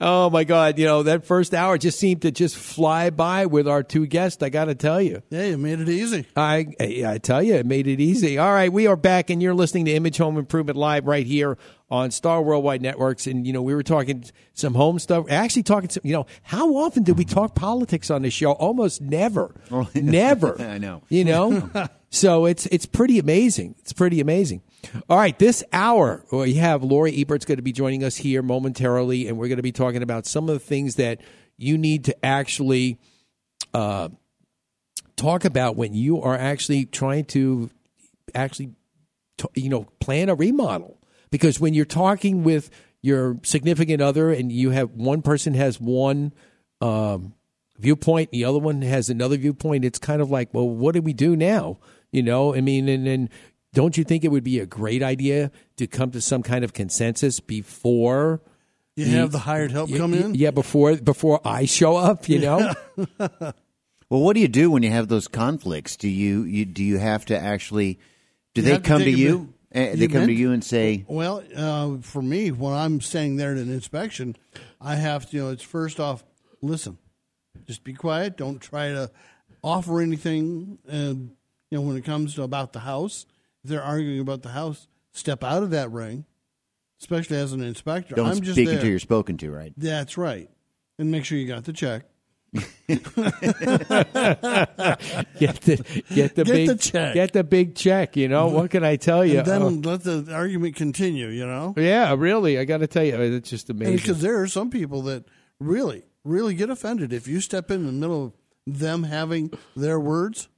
Oh my God! You know that first hour just seemed to just fly by with our two guests. I got to tell you. Yeah, you made it easy. I I tell you, it made it easy. All right, we are back, and you're listening to Image Home Improvement Live right here on Star Worldwide Networks. And you know, we were talking some home stuff. Actually, talking some. You know, how often do we talk politics on this show? Almost never. never. I know. You know. so it's it's pretty amazing. It's pretty amazing. All right, this hour we have Lori Ebert's going to be joining us here momentarily, and we're going to be talking about some of the things that you need to actually uh, talk about when you are actually trying to actually you know plan a remodel. Because when you're talking with your significant other, and you have one person has one um, viewpoint, the other one has another viewpoint, it's kind of like, well, what do we do now? You know, I mean, and then don't you think it would be a great idea to come to some kind of consensus before You have the hired help y- come y- in? Yeah, before before I show up, you know. Well, what do you do when you have those conflicts? Do you, you do you have to actually? Do You they have to come to you? bit- Eh, you they come to you and say, Well, uh, for me, when I'm staying there at an inspection, I have to, you know, it's first off, listen, just be quiet. Don't try to offer anything. And, you know, when it comes to about the house, if they're arguing about the house, step out of that ring, especially as an inspector. "Don't I'm just speak there. until you're spoken to." Right? That's right. And make sure you got the check. get the get the Get big the check. Get the big check. You know what can I tell you? And then Oh, let the argument continue, you know? yeah, really, I got to tell you, oh, it's just amazing. Because there are some people that really, really get offended if you step in the middle of them having their words,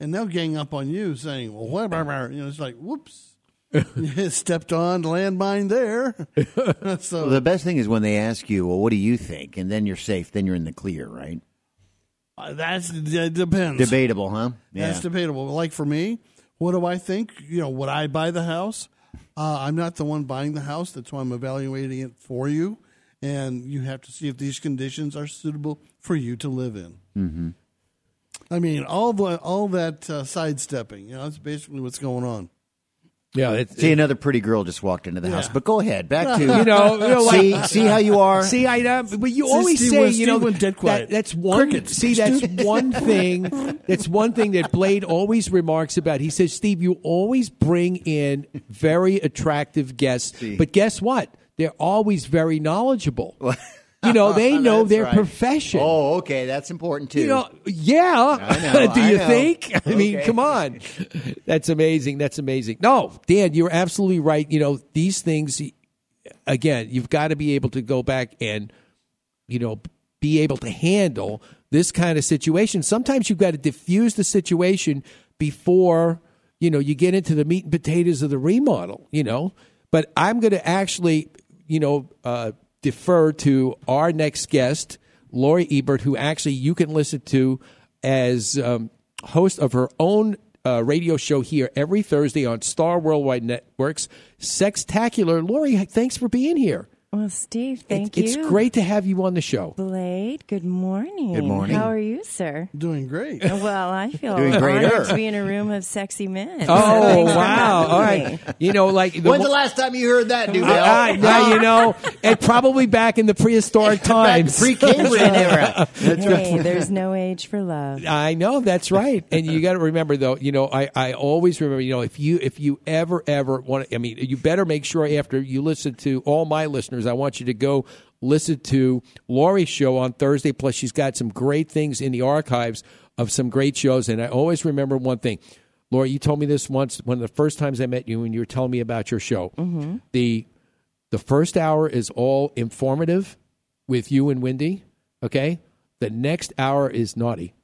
and they'll gang up on you saying, "Well, what?" blah, blah," You know, it's like, "Whoops, stepped on landmine there." so Well, the best thing is when they ask you, "Well, what do you think?" and then you're safe. Then you're in the clear, right? uh, that's that depends. Debatable, huh? That's debatable. Like for me, what do I think? You know, would I buy the house? Uh, I'm not the one buying the house. That's why I'm evaluating it for you, and you have to see if these conditions are suitable for you to live in. Mm-hmm. I mean, all the all that uh, sidestepping. You know, that's basically what's going on. Yeah, it's, See, another pretty girl just walked into the house. But go ahead, back to you know, you know, see, like, see how you are. See, I know, but you See, always Steve say, went- you know, Steve went dead quiet. that, that's one. Crickets. See, that's one thing. That's one thing that Blade always remarks about. He says, Steve, you always bring in very attractive guests, but guess what? They're always very knowledgeable. You know, they know their right. profession. Oh, okay, that's important too. You know, yeah. I know, Do I you know. think? I mean, come on. That's amazing. That's amazing. No, Dan, you're absolutely right. You know, these things, again, you've got to be able to go back and, you know, be able to handle this kind of situation. Sometimes you've got to diffuse the situation before, you know, you get into the meat and potatoes of the remodel, you know. But I'm going to actually, you know, uh, defer to our next guest, Lori Ebert, who actually you can listen to as um, host of her own uh, radio show here every Thursday on Star Worldwide Networks. Sextacular. Lori, thanks for being here. Well, Steve, thank It's you. It's great to have you on the show. Blade, good morning. Good morning. How are you, sir? Doing great. Uh, well, I feel Doing honored greater. to be in a room of sexy men. Oh thanks for wow! having All me. right, you know, like When's the last time you heard that, Duval? I, I, now you know, and probably back in the prehistoric times, pre-Cambrian era. That's hey, right. there's no age for love. I know that's right, and you got to remember though. You know, I, I always remember. You know, if you if you ever ever want, I mean, you better make sure after you listen to all my listeners, I want you to go listen to Lori's show on Thursday. Plus, she's got some great things in the archives of some great shows, and I always remember one thing. Lori, you told me this once one of the first times I met you when you were telling me about your show. Mm-hmm. The the first hour is all informative with you and Wendy. Okay, the next hour is naughty.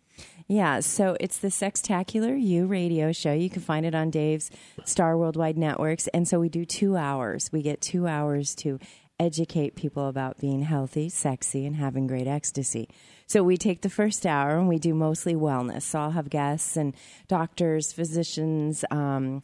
Yeah, so it's the Sextacular You radio show. You can find it on Dave's Star Worldwide Networks. And so we do two hours. We get two hours to educate people about being healthy, sexy, and having great ecstasy. So we take the first hour and we do mostly wellness. So I'll have guests and doctors, physicians. Um,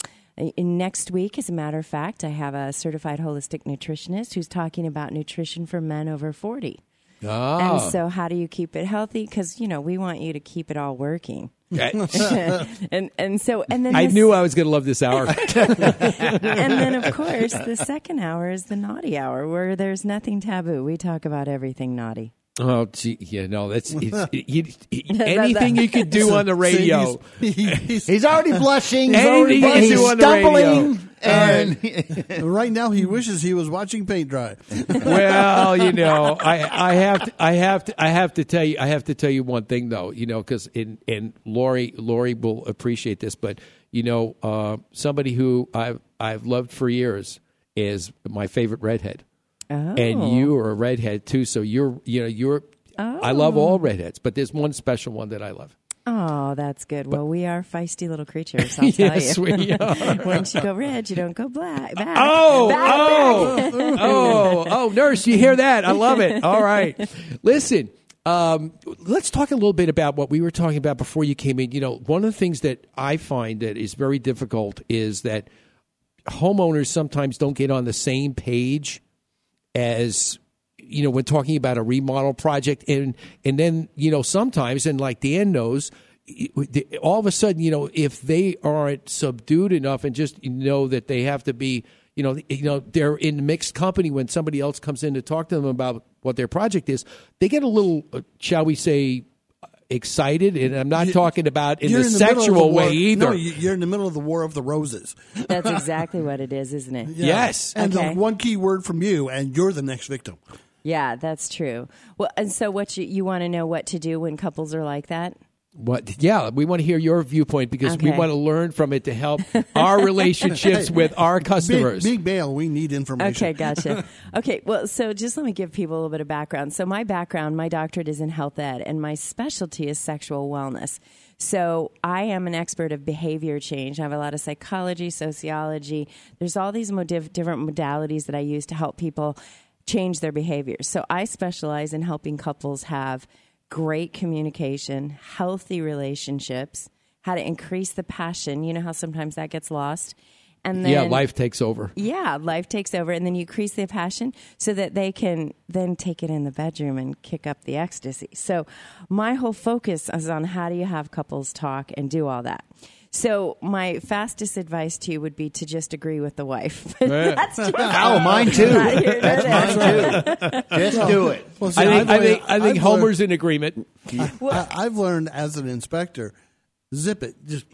next week, as a matter of fact, I have a certified holistic nutritionist who's talking about nutrition for men over 40. Ah. And so, how do you keep it healthy? Because you know we want you to keep it all working. and and so and then I this- knew I was going to love this hour. and then of course the second hour is the naughty hour where there's nothing taboo. We talk about everything naughty. Oh, gee, yeah, no, that's it's, you, That- anything you could do on the radio. He's already blushing. He's, Anything already you can he's do on the radio. stumbling. And right now, he wishes he was watching paint dry. well, you know, I, I have to, I have to, I have to tell you, I have to tell you one thing though, you know, because in and Lori, Lori will appreciate this, but you know, uh, somebody who I've I've loved for years is my favorite redhead, Oh. and you are a redhead too. So you're, you know, you're. Oh. I love all redheads, but there's one special one that I love. Oh, that's good. Well, we are feisty little creatures. I'll tell you. we are. Once you go red, you don't go black. Back. Oh, Back, oh, back. oh, oh, nurse, you hear that? I love it. All right. Listen, um, let's talk a little bit about what we were talking about before you came in. You know, one of the things that I find that is very difficult is that homeowners sometimes don't get on the same page as you know when talking about a remodel project and and then you know sometimes and like Dan knows all of a sudden you know if they aren't subdued enough and just know that they have to be you know you know they're in mixed company when somebody else comes in to talk to them about what their project is they get a little uh, shall we say excited and I'm not talking about in You're the, middle the sexual war- way either No, you- you're in the middle of the War of the Roses. That's exactly what it is, isn't it? Yeah. And Okay. the one key word from you, and you're the next victim. Yeah, that's true. Well, and so what you you want to know what to do when couples are like that? What? Yeah, we want to hear your viewpoint because we want to learn from it to help our relationships Hey, with our Big, customers. big bail, we need information. Okay, gotcha. okay, well, so just let me give people a little bit of background. So, my background, my doctorate is in health ed, and my specialty is sexual wellness. So, I am an expert of behavior change. I have a lot of psychology, sociology. There's all these mo- different modalities that I use to help people change their behaviors. So, I specialize in helping couples have great communication, healthy relationships, how to increase the passion. You know how sometimes that gets lost. And then yeah, life takes over. yeah, life takes over, and then you increase their passion so that they can then take it in the bedroom and kick up the ecstasy. So, my whole focus is on how do you have couples talk and do all that. So my fastest advice to you would be to just agree with the wife. That's just Oh, mine too. not here nor That's mine too. Just do it. Well, see, I think, I've think, I think Homer's learned- in agreement. I, I've learned as an inspector, zip it. Just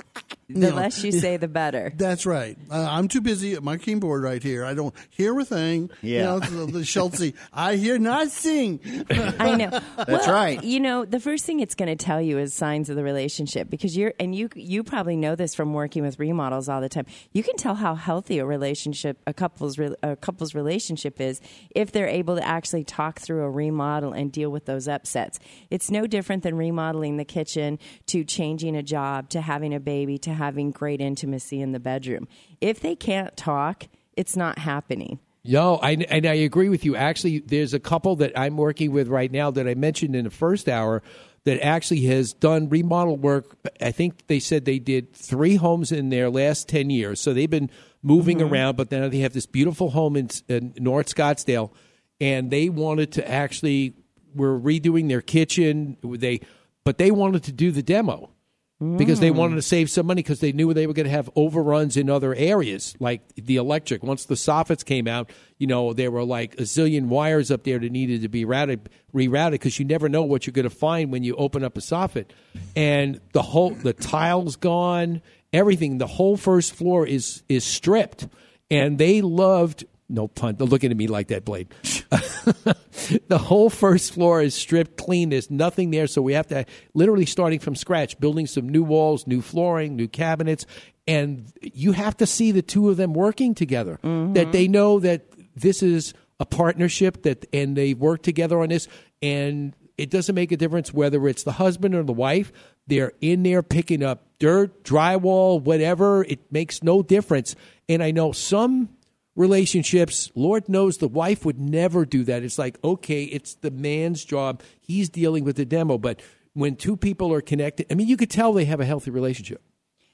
The know. less you say, the better. That's right. Uh, I'm too busy at my keyboard right here. I don't hear a thing. Yeah. You know, the, the Schultzy, I hear nothing. I know. That's Well, right. You know, the first thing it's going to tell you is signs of the relationship because you're, and you you probably know this from working with remodels all the time. You can tell how healthy a relationship, a couple's a couple's relationship is if they're able to actually talk through a remodel and deal with those upsets. It's no different than remodeling the kitchen to changing a job to having a baby to having great intimacy in the bedroom. If they can't talk, it's not happening. Yo, I, and I agree with you. Actually, there's a couple that I'm working with right now that I mentioned in the first hour that actually has done remodel work. I think they said they did three homes in their last 10 years. So they've been moving Mm-hmm. around, but now they have this beautiful home in, in North Scottsdale, and they wanted to actually, were redoing their kitchen. They, but they wanted to do the demo because they Mm. wanted to save some money because they knew they were going to have overruns in other areas like the electric. Once the soffits came out you know there were like a zillion wires up there that needed to be routed rerouted because you never know what you're going to find when you open up a soffit. And the whole the tiles gone. Everything the whole first floor is is stripped. And they loved no pun. They're looking at me like that, Blade. the whole first floor is stripped clean. There's nothing there, so we have to literally starting from scratch, building some new walls, new flooring, new cabinets, and you have to see the two of them working together. Mm-hmm. That they know that this is a partnership that, and they work together on this, and it doesn't make a difference whether it's the husband or the wife. They're in there picking up dirt, drywall, whatever. It makes no difference. And I know some relationships, Lord knows the wife would never do that. It's like, okay, it's the man's job. He's dealing with the demo. But when two people are connected, I mean, you could tell they have a healthy relationship.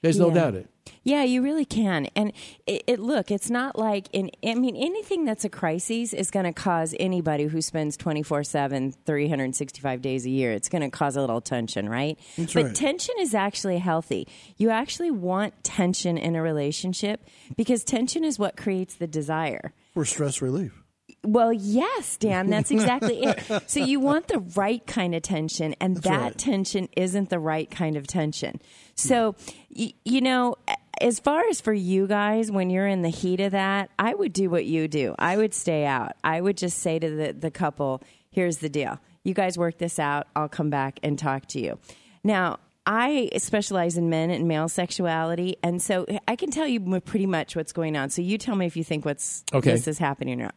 There's no doubt it. Yeah, you really can. And it, it look, it's not like in I mean anything that's a crisis is going to cause anybody who spends 24/7 365 days a year. It's going to cause a little tension, right? That's but right. tension is actually healthy. You actually want tension in a relationship because tension is what creates the desire. For stress relief. Well, yes, Dan, that's exactly it. So you want the right kind of tension, and That's that right. tension isn't the right kind of tension. So, y- you know, as far as for you guys, when you're in the heat of that, I would do what you do. I would stay out. I would just say to the, the couple, here's the deal. You guys work this out. I'll come back and talk to you. Now, I specialize in men and male sexuality, and so I can tell you pretty much what's going on. So you tell me if you think what's Okay. this is happening or not.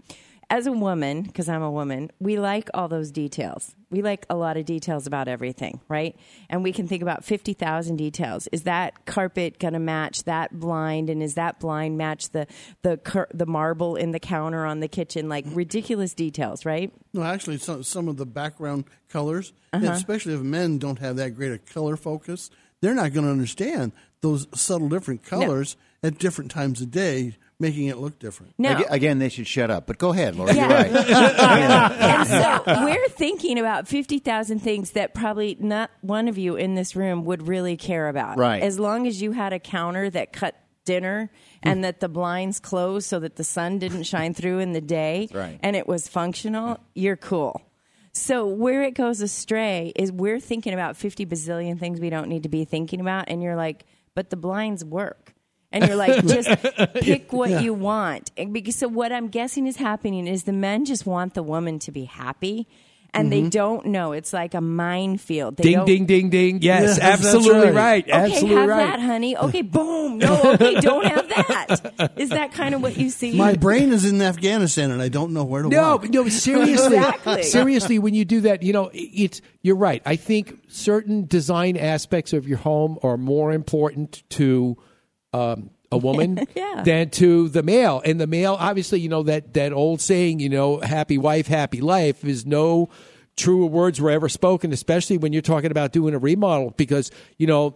As a woman, because I'm a woman, we like all those details. We like a lot of details about everything, right? And we can think about 50,000 details. Is that carpet going to match that blind? And is that blind match the, the, cur- the marble in the counter on the kitchen? Like ridiculous details, right? No, actually, some some of the background colors, Uh-huh. especially if men don't have that great a color focus, they're not going to understand those subtle different colors at different times of day, making it look different. No. Aga- Again, they should shut up. But go ahead, Laura. Yeah. You're right. and so we're thinking about 50,000 things that probably not one of you in this room would really care about. Right. As long as you had a counter that cut dinner and mm. that the blinds closed so that the sun didn't shine through in the day Right. and it was functional, you're cool. So where it goes astray is we're thinking about 50 bazillion things we don't need to be thinking about and you're like, but the blinds work. And you're like, just pick what Yeah. you want. And because so what I'm guessing is happening is the men just want the woman to be happy, and they mm-hmm. don't know. It's like a minefield. They Ding, don't- ding, ding, ding. Yes, Yes, absolutely right. right. Okay, Absolutely have right. that, honey. Okay, boom. No, okay, don't have that. Is that kind of what you see? My brain is in Afghanistan, and I don't know where to No, walk. no, seriously. Exactly. Seriously, when you do that, you know, it's you're right. I think certain design aspects of your home are more important to um, a woman Yeah. than to the male. And the male, obviously, you know that that old saying, you know, "happy wife, happy life" is no truer words were ever spoken, especially when you're talking about doing a remodel, because you know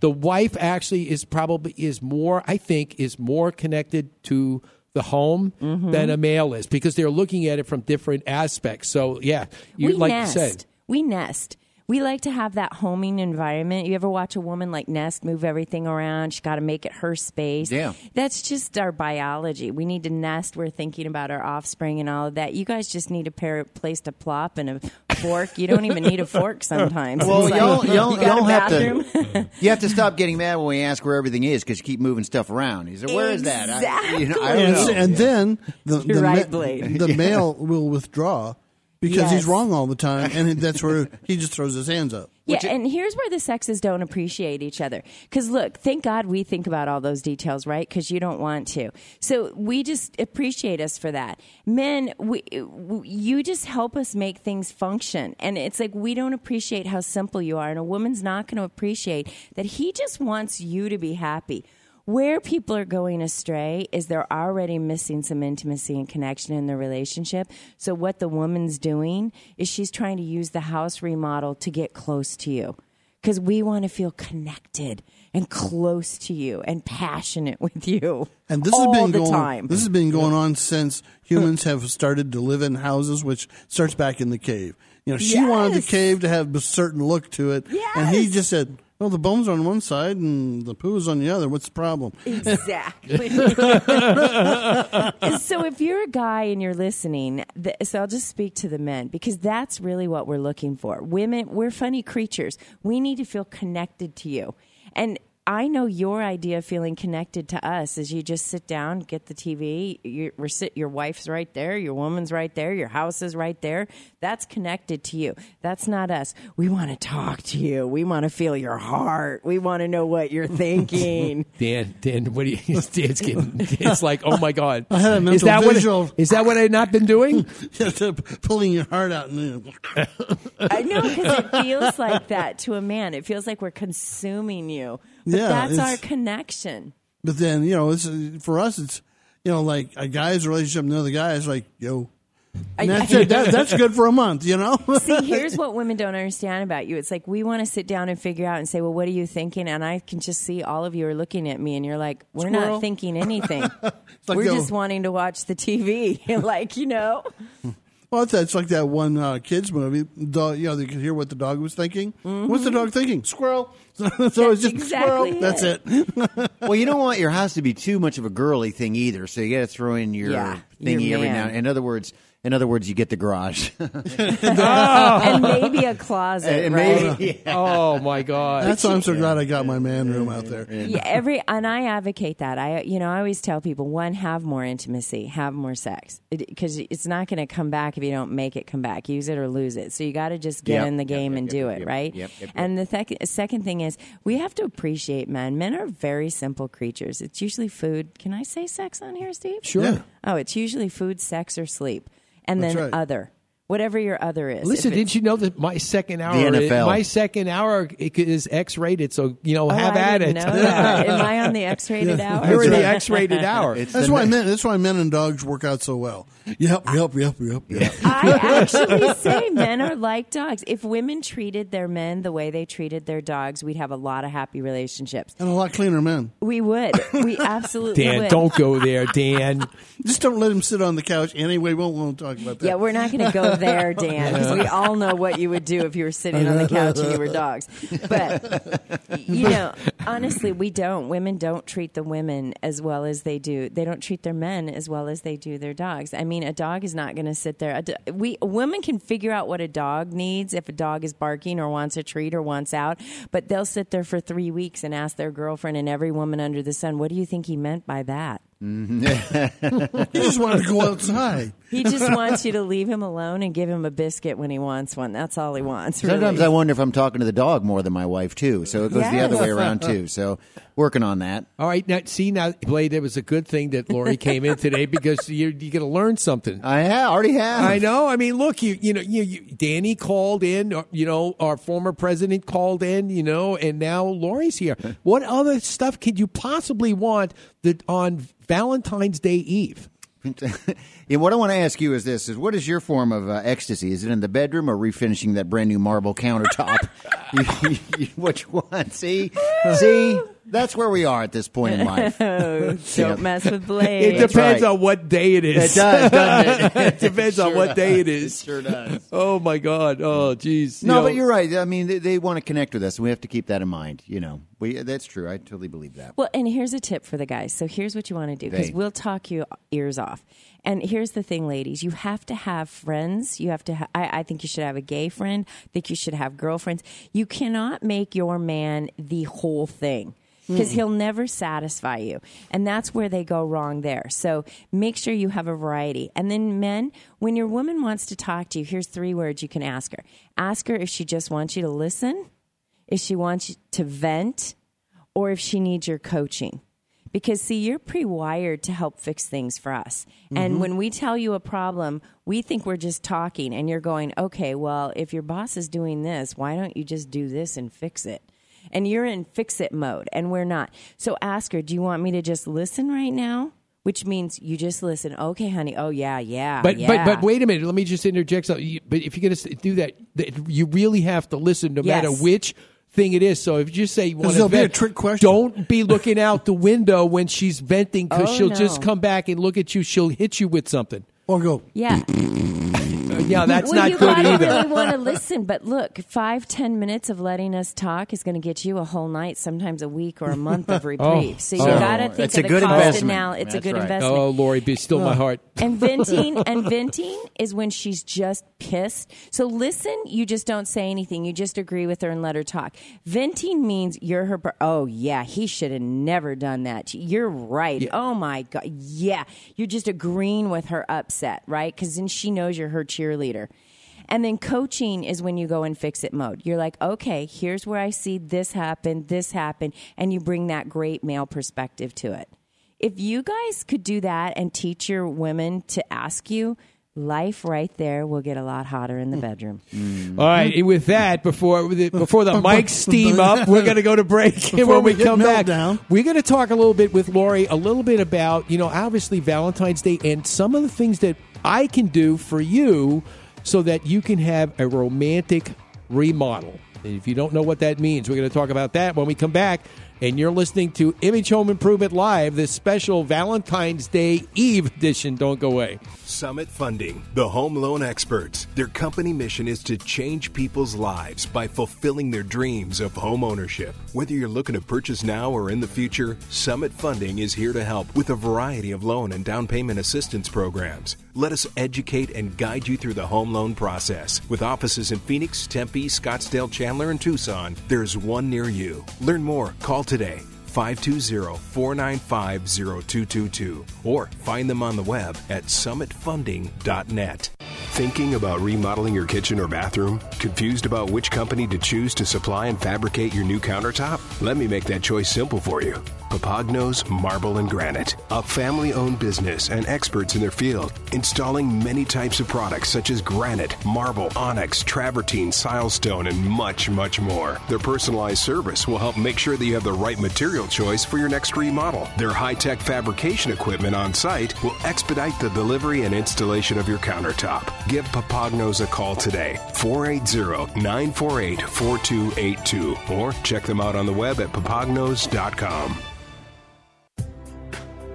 the wife actually is probably is more, I think, is more connected to the home Mm-hmm. than a male is because they're looking at it from different aspects. So yeah, you we like nest. you said. We nest. We like to have that homing environment. You ever watch a woman like nest move everything around? She's got to make it her space. Yeah. That's just our biology. We need to nest. We're thinking about our offspring and all of that. You guys just need a pair place to plop and a fork. You don't even need a fork sometimes. Well, like, y'all, y'all, you y'all have to. You have to stop getting mad when we ask where everything is because you keep moving stuff around. He said, "Where is that?" I, you know, I don't and, know. and then the, the, right, ma- Blade. the Yeah. male will withdraw because Yes. he's wrong all the time, and that's where he just throws his hands up. Yeah, and here's where the sexes don't appreciate each other. Because look, thank God we think about all those details, right? Because you don't want to. So we just appreciate us for that. Men, we, w- you just help us make things function, and it's like we don't appreciate how simple you are, and a woman's not going to appreciate that he just wants you to be happy. Where people are going astray is they're already missing some intimacy and connection in their relationship. So, what the woman's doing is she's trying to use the house remodel to get close to you. Because we want to feel connected and close to you and passionate with you. And this all has been the going. time. This has been going on since humans have started to live in houses, which starts back in the cave. You know, she wanted the cave to have a certain look to it, and he just said, "Well, the bones are on one side and the poo is on the other. What's the problem?" Exactly. so if you're a guy and you're listening, th- so I'll just speak to the men because that's really what we're looking for. Women, we're funny creatures. We need to feel connected to you. And I know your idea of feeling connected to us is you just sit down, get the TV, you, we're sit, your wife's right there, your woman's right there, your house is right there. That's connected to you. That's not us. We want to talk to you. We want to feel your heart. We want to know what you're thinking. Dan, Dan, what do you? Dan's getting. It's like, oh my god, I had a mental is that visual. what? Is that what I've not been doing? Just uh, pulling your heart out and I know because it feels like that to a man. It feels like we're consuming you. But Yeah, that's our connection. But then you know, it's for us. It's you know, like a guy's relationship with another guy is like, yo, and that's, it. That- that's good for a month. You know. See, here's what women don't understand about you. It's like we want to sit down and figure out and say, well, what are you thinking? And I can just see all of you are looking at me and you're like, we're Squirrel. not thinking anything. like we're the- just wanting to watch the TV. like, you know? Well, it's, it's like that one uh, kids movie. Dog, you know, they could hear what the dog was thinking. What's the dog thinking? Squirrel. so it's just exactly squirrel. That's it. it. well, you don't want your house to be too much of a girly thing either, so you got to throw in your Yeah, thingy your every now. man. In other words, in other words, you get the garage. Oh. and maybe a closet, And right? maybe- Oh my god. That's why I'm so glad I got my man room out there. yeah, every and I advocate that. I you know I always tell people one have more intimacy, have more sex because it's not going to come back if you don't make it come back. Use it or lose it. So you got to just get Yep, in the game yep, and yep, do yep, it yep, right. yep, yep, yep. And the thec- second thing is we have to appreciate men. Men are very simple creatures. It's usually food. Can I say sex on here, Steve? Sure. Yeah. Oh, it's usually food, sex, or sleep, and That's then right. other. Whatever your other is. Listen, didn't you know that my second hour, NFL. my second hour is X rated? So you know, Oh, have I at didn't it. know that. Am I on the X-rated hour? You're in the X-rated hour. That's why men. That's why men and dogs work out so well. Yep, yep, yep, yep, yep. I actually say men are like dogs. If women treated their men the way they treated their dogs, we'd have a lot of happy relationships. And a lot cleaner men. We would. We absolutely would. Dan, would. don't go there, Dan. Just don't let him sit on the couch. Anyway, we won't, won't talk about that. Yeah, we're not going to go there, Dan, because we all know what you would do if you were sitting on the couch and you were dogs. But you know, honestly, we don't. Women don't treat the women as well as they do. They don't treat their men as well as they do their dogs. I mean, a dog is not going to sit there. A do- we a woman can figure out what a dog needs if a dog is barking or wants a treat or wants out, but they'll sit there for three weeks and ask their girlfriend and every woman under the sun, "What do you think he meant by that?" Mm-hmm. he just wanted to go outside. He just wants you to leave him alone and give him a biscuit when he wants one. That's all he wants. Really. Sometimes I wonder if I'm talking to the dog more than my wife too. So it goes the other way around too. So working on that. All right, now see now, Blade. It was a good thing that Lori came in today because you're you going to learn something. I have already have. I know. I mean, look, you you know, you, you Danny called in. You know, our former president called in. You know, and now Lori's here. What other stuff could you possibly want that on Valentine's Day Eve? and what I want to ask you is this: is what is your form of uh, ecstasy? Is it in the bedroom or refinishing that brand new marble countertop? you, you, you, which one? See, see. That's where we are at this point in life. Oh, don't Yeah. mess with Blade. It depends on what day it is. It does, doesn't it? it depends on Sure what day it is. It sure does. Oh my God. Oh, jeez. No, You know, but you're right. I mean, they, they want to connect with us, and we have to keep that in mind. You know, we that's true. I totally believe that. Well, and here's a tip for the guys. So here's what you want to do because we'll talk you ears off. And here's the thing, ladies: you have to have friends. You have to. Ha- I, I think you should have a gay friend. I think you should have girlfriends. You cannot make your man the whole thing. Because he'll never satisfy you. And that's where they go wrong there. So make sure you have a variety. And then, men, when your woman wants to talk to you, here's three words you can ask her ask her if she just wants you to listen, if she wants you to vent, or if she needs your coaching. Because, see, you're pre wired to help fix things for us. And Mhm. when we tell you a problem, we think we're just talking, and you're going, okay, well, if your boss is doing this, why don't you just do this and fix it? And you're in fix it mode, and we're not. So ask her, do you want me to just listen right now? Which means you just listen. Okay, honey. Oh, yeah, yeah. But yeah. but but wait a minute. Let me just interject something. You- But if you're going to do that, that, you really have to listen, no matter which thing it is. So if you just say you want there'll to be a trick question. don't be looking out the window when she's venting because Oh, she'll just come back and look at you. She'll hit you with something. Or go. Yeah. yeah, that's well, not you good either. really want to listen, but look, five ten minutes of letting us talk is going to get you a whole night, sometimes a week or a month of reprieve. Oh. so you Oh. got to think of the cost investment. now. It's a good right. investment. Oh, Lori, be still my heart. And venting and venting is when she's just pissed. So listen, you just don't say anything. You just agree with her and let her talk. Venting means you're her. br- Oh yeah, he should have never done that. You're right. Oh my god, yeah. You're just agreeing with her upset, right? Because then she knows you're her cheerleader. And then coaching is when you go in fix it mode. You're like, okay, here's where I see this happen, this happen, and you bring that great male perspective to it. If you guys could do that and teach your women to ask you, life right there will get a lot hotter in the hmm. bedroom. Hmm. All right. and With that, before the, before the mics steam up, we're going to go to break. And when we, we get come back, meltdown. we're going to talk a little bit with Lori, a little bit about you know obviously Valentine's Day and some of the things that I can do for you so that you can have a romantic remodel. And if you don't know what that means, we're going to talk about that when we come back. And you're listening to Image Home Improvement Live, this special Valentine's Day Eve edition. Don't go away. Summit Funding, the home loan experts. Their company mission is to change people's lives by fulfilling their dreams of home ownership. Whether you're looking to purchase now or in the future, Summit Funding is here to help with a variety of loan and down payment assistance programs. Let us educate and guide you through the home loan process. With offices in Phoenix, Tempe, Scottsdale, Chandler, and Tucson, there's one near you. Learn more. Call today. 520-495-0222 or find them on the web at summitfunding.net. Thinking about remodeling your kitchen or bathroom? Confused about which company to choose to supply and fabricate your new countertop? Let me make that choice simple for you. Papagnos Marble and Granite, a family owned business and experts in their field, installing many types of products such as granite, marble, onyx, travertine, silestone, and much, much more. Their personalized service will help make sure that you have the right material choice for your next remodel. Their high tech fabrication equipment on site will expedite the delivery and installation of your countertop. Give Papagnos a call today, 480 948 4282, or check them out on the web at papagnos.com.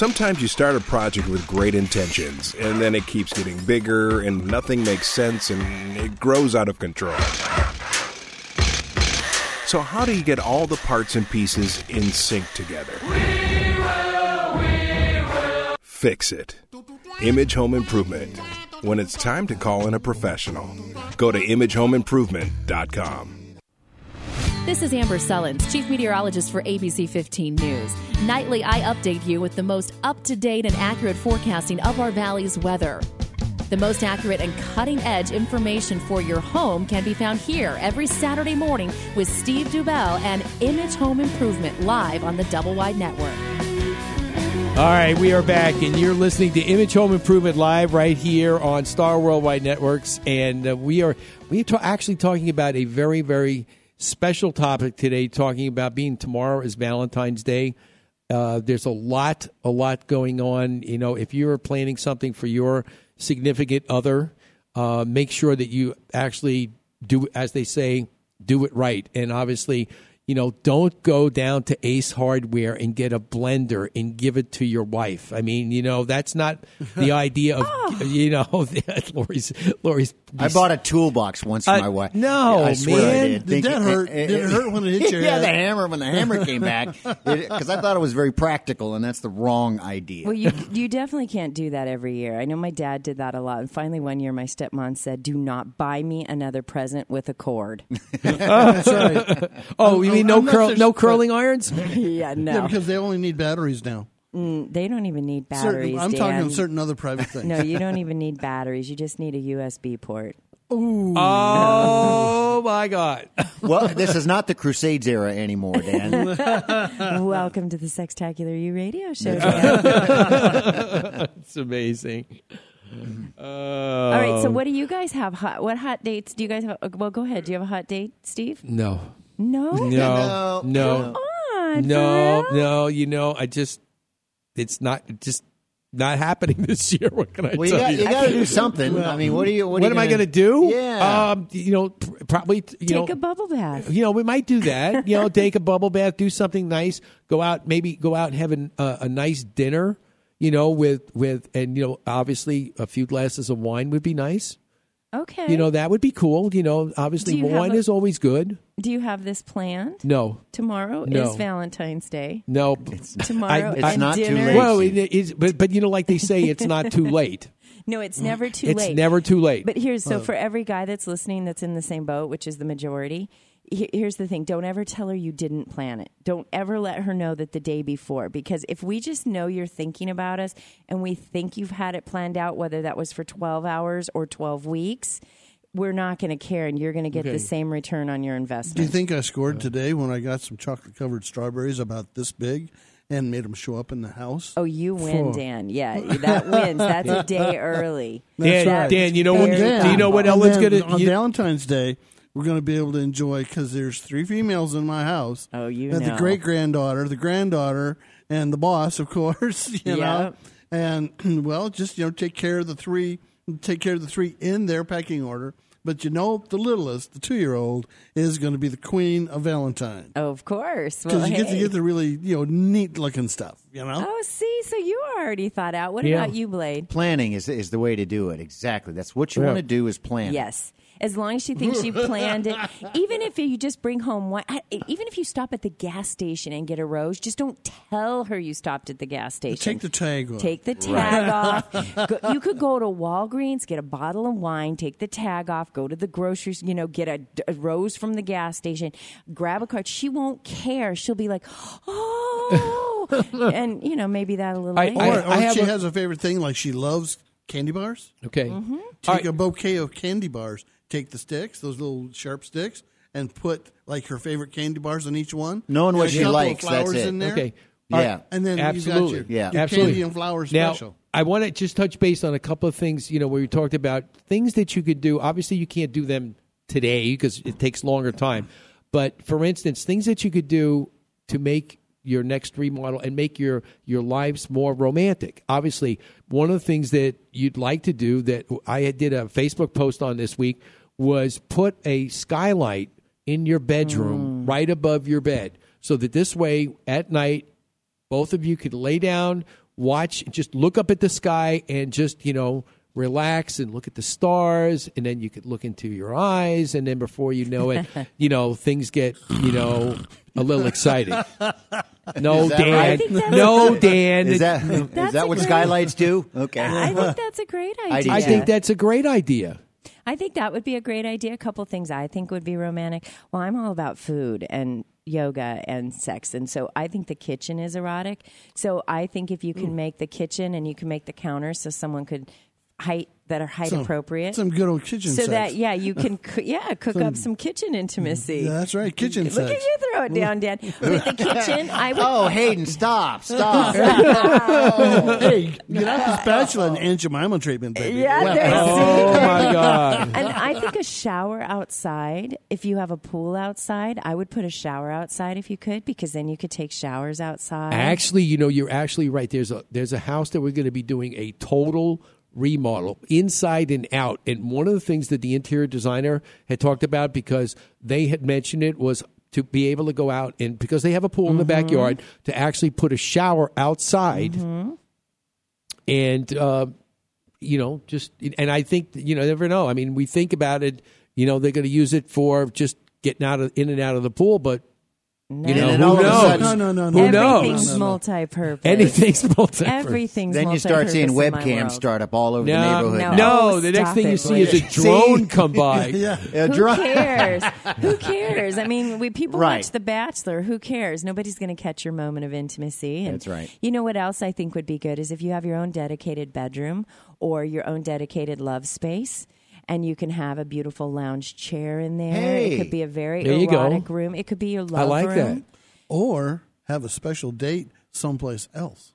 Sometimes you start a project with great intentions, and then it keeps getting bigger, and nothing makes sense, and it grows out of control. So, how do you get all the parts and pieces in sync together? Fix it. Image Home Improvement. When it's time to call in a professional, go to imagehomeimprovement.com. This is Amber Sullins, Chief Meteorologist for ABC 15 News. Nightly, I update you with the most up to date and accurate forecasting of our valley's weather. The most accurate and cutting edge information for your home can be found here every Saturday morning with Steve Dubell and Image Home Improvement live on the Double Wide Network. All right, we are back, and you're listening to Image Home Improvement live right here on Star Worldwide Networks, and uh, we are we are ta- actually talking about a very very special topic today. Talking about being tomorrow is Valentine's Day. Uh, there's a lot a lot going on. You know, if you're planning something for your significant other, uh, make sure that you actually do, as they say, do it right, and obviously you know, don't go down to Ace Hardware and get a blender and give it to your wife. I mean, you know, that's not the idea of, ah. you know, Lori's, Lori's. I bought a toolbox once for Uh, my wife. no, Yeah, I swear I man. did. Did that hurt? Eh, did it eh, hurt when it hit your yeah, head? the uh, hammer when the hammer came back because I thought it was very practical, and that's the wrong idea. Well, you you definitely can't do that every year. I know my dad did that a lot. And finally, one year, my stepmom said, "Do not buy me another present with a cord." Oh, you mean no Unless curl, there's- no curling irons? yeah, no. Yeah, because they only need batteries now. Mm, they don't even need Certain- batteries. I'm Dan. talking certain other private things. No, you don't even need batteries. You just need a USB port. Ooh. Oh my God! well, this is not the Crusades era anymore, Dan. Welcome to the Sextacular U Radio Show. it's amazing. Uh, All right. So, what do you guys have? Hot, what hot dates do you guys have? Well, go ahead. Do you have a hot date, Steve? No, No. no, no, Come on, no, no. You know, I just, it's not just not happening this year. What can I Well, you tell got, you? you got to do something. I mean, what do you? What, What, are you am I gonna- going to do? Yeah. Um, you know, pr- probably. You Take know, a bubble bath. you know, we might do that. You know, take a bubble bath, do something nice, go out, maybe go out and have an, uh, a nice dinner. You know, with with and you know, obviously a few glasses of wine would be nice. Okay. You know, that would be cool. You know, obviously you have wine a- is always good. Do you have this planned? No, Tomorrow No. is Valentine's Day. no, Tomorrow It's and not too late. Well, it is, but but you know, like they say, it's not too late. No, it's never too it's late. It's never too late. But here's so uh. for every guy that's listening that's in the same boat, which is the majority. He- Here's the thing: don't ever tell her you didn't plan it. Don't ever let her know that the day before, because if we just know you're thinking about us and we think you've had it planned out, whether that was for 12 hours or 12 weeks, we're not going to care, and you're going to get Okay. the same return on your investment. Do you think I scored today when I got some chocolate covered strawberries about this big and made them show up in the house? Oh, you win, Oh. Dan. Yeah, that wins. That's a day early. Dan, That's Dan, you know very what? Do you know what Ellen's gonna? on you- Valentine's Day? We're going to be able to enjoy because there's three females in my house. Oh, you And know. the great granddaughter, the granddaughter, and the boss, of course. You know, and well, just you know, take care of the three. Take care of the three in their pecking order. But you know, the littlest, the two-year-old, is going to be the queen of Valentine oh, Of course. because Well, you get to get the really you know neat-looking stuff. You know. Oh, see, so you already thought out. What Yeah. about you, Blade? Planning is is the way to do it. Exactly. That's what you Yeah. want to do is plan. Yes. As long as she thinks you planned it, even if you just bring home one, I- even if you stop at the gas station and get a rose, just don't tell her you stopped at the gas station. Take the tag off. Take the tag off. Go, you could go to Walgreens, get a bottle of wine, take the tag off, go to the groceries, you know, get a, a rose from the gas station, grab a card. She won't care. She'll be like, oh, and you know, maybe that a little. I- later. Or, or I she a- has a favorite thing like she loves candy bars. Okay. Mm-hmm. Take a bouquet of candy bars. Take the sticks, those little sharp sticks, and put like her favorite candy bars on each one. Knowing what And a she couple of likes, that's flowers it. in there. Okay. Yeah. and then Absolutely. you got your, Yeah. your Absolutely. candy and flower Now, special. I want to just touch base on a couple of things, you know, where we talked about things that you could do. Obviously, you can't do them today because it takes longer time. But for instance, things that you could do to make your next remodel and make your your lives more romantic. Obviously, one of the things that you'd like to do that I did a Facebook post on this week was put a skylight in your bedroom mm. right above your bed so that this way at night both of you could lay down, watch, just look up at the sky and just, you know, relax and look at the stars. And then you could look into your eyes. And then before you know it, you know, things get, you know, a little exciting. No, Dan. right? I think that's No, Dan. Is that is that what great- skylights do? Okay. I think that's a great idea. I think that's a great idea. I think that would be a great idea. A couple things I think would be romantic. Well, I'm all about food and yoga and sex, and so I think the kitchen is erotic. So I think if you can make the kitchen and you can make the counter so someone could height that are height Some- appropriate. some good old kitchen So sex. that yeah, you can coo- yeah cook Some- up some kitchen intimacy. Yeah, that's right, kitchen Look sex. at you throw it down, Dan. With the kitchen, I would. Oh, Hayden, stop, stop. hey, get out the spatula and Aunt Jemima treatment, baby. Yeah, Well, there- Oh, my God. And I think a shower outside, if you have a pool outside, I would put a shower outside if you could, because then you could take showers outside. Actually, you know, you're actually right. There's a there's a house that we're going to be doing a total remodel inside and out. And one of the things that the interior designer had talked about because they had mentioned it was to be able to go out and because they have a pool in the backyard to actually put a shower outside Mm-hmm. and uh, you know just and I think you know never know. I mean, we think about it. You know, they're going to use it for just getting out of in and out of the pool, but you know, And then who all of a knows? sudden- No, no, no, no. Who Everything's knows? multi-purpose. Anything's multi-purpose. Everything's Then you start seeing multi-purpose in my webcams start up all over the neighborhood. no, Oh, the next stop thing you it, see is a drone come by. yeah. A Who drum- cares? Who cares? I mean, we people Right. watch The Bachelor. Who cares? Nobody's going to catch your moment of intimacy. And That's right. You know what else I think would be good is if you have your own dedicated bedroom or your own dedicated love space. And you can have a beautiful lounge chair in there. Hey. it could be a very There you go. erotic room. It could be your love I like room. that. Or have a special date someplace else.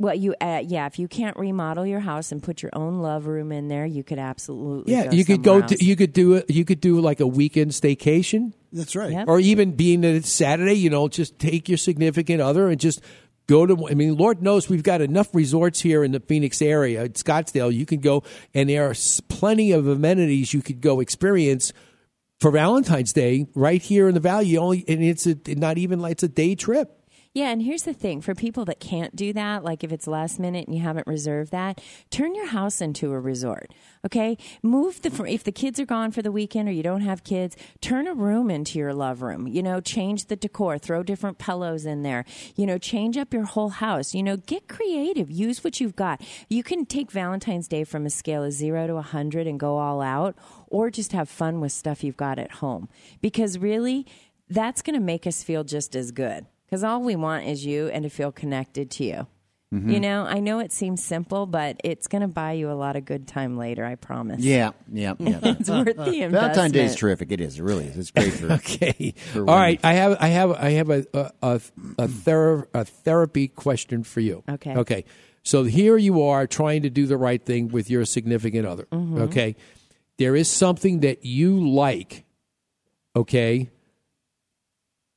Well, you uh, yeah. If you can't remodel your house and put your own love room in there, you could absolutely Yeah, you could go. To, you could do it. You could do like a weekend staycation, That's right. Yep. or even being that it's Saturday. You know, just take your significant other and just go to. I mean, Lord knows we've got enough resorts here in the Phoenix area, Scottsdale. You can go, and there are plenty of amenities you could go experience for Valentine's Day right here in the Valley. Only and it's a not even like it's a day trip. Yeah, and here's the thing for people that can't do that, like if it's last minute and you haven't reserved that, turn your house into a resort. Okay? Move the if the kids are gone for the weekend or you don't have kids, turn a room into your love room. You know, change the decor, throw different pillows in there. You know, change up your whole house. You know, get creative. Use what you've got. You can take Valentine's Day from a scale of 0 to 100 and go all out or just have fun with stuff you've got at home. Because really, that's going to make us feel just as good because all we want is you and to feel connected to you. Mm-hmm. You know, I know it seems simple, but it's going to buy you a lot of good time later. I promise. Yeah, yeah, yeah. it's worth the investment. Valentine's Day is terrific. It is. It really is. It's great for. Okay. for All women. right. I have. I have. I have a a a, a, thera- a therapy question for you. Okay. Okay. So here you are trying to do the right thing with your significant other. Mhm. Okay. There is something that you like. Okay.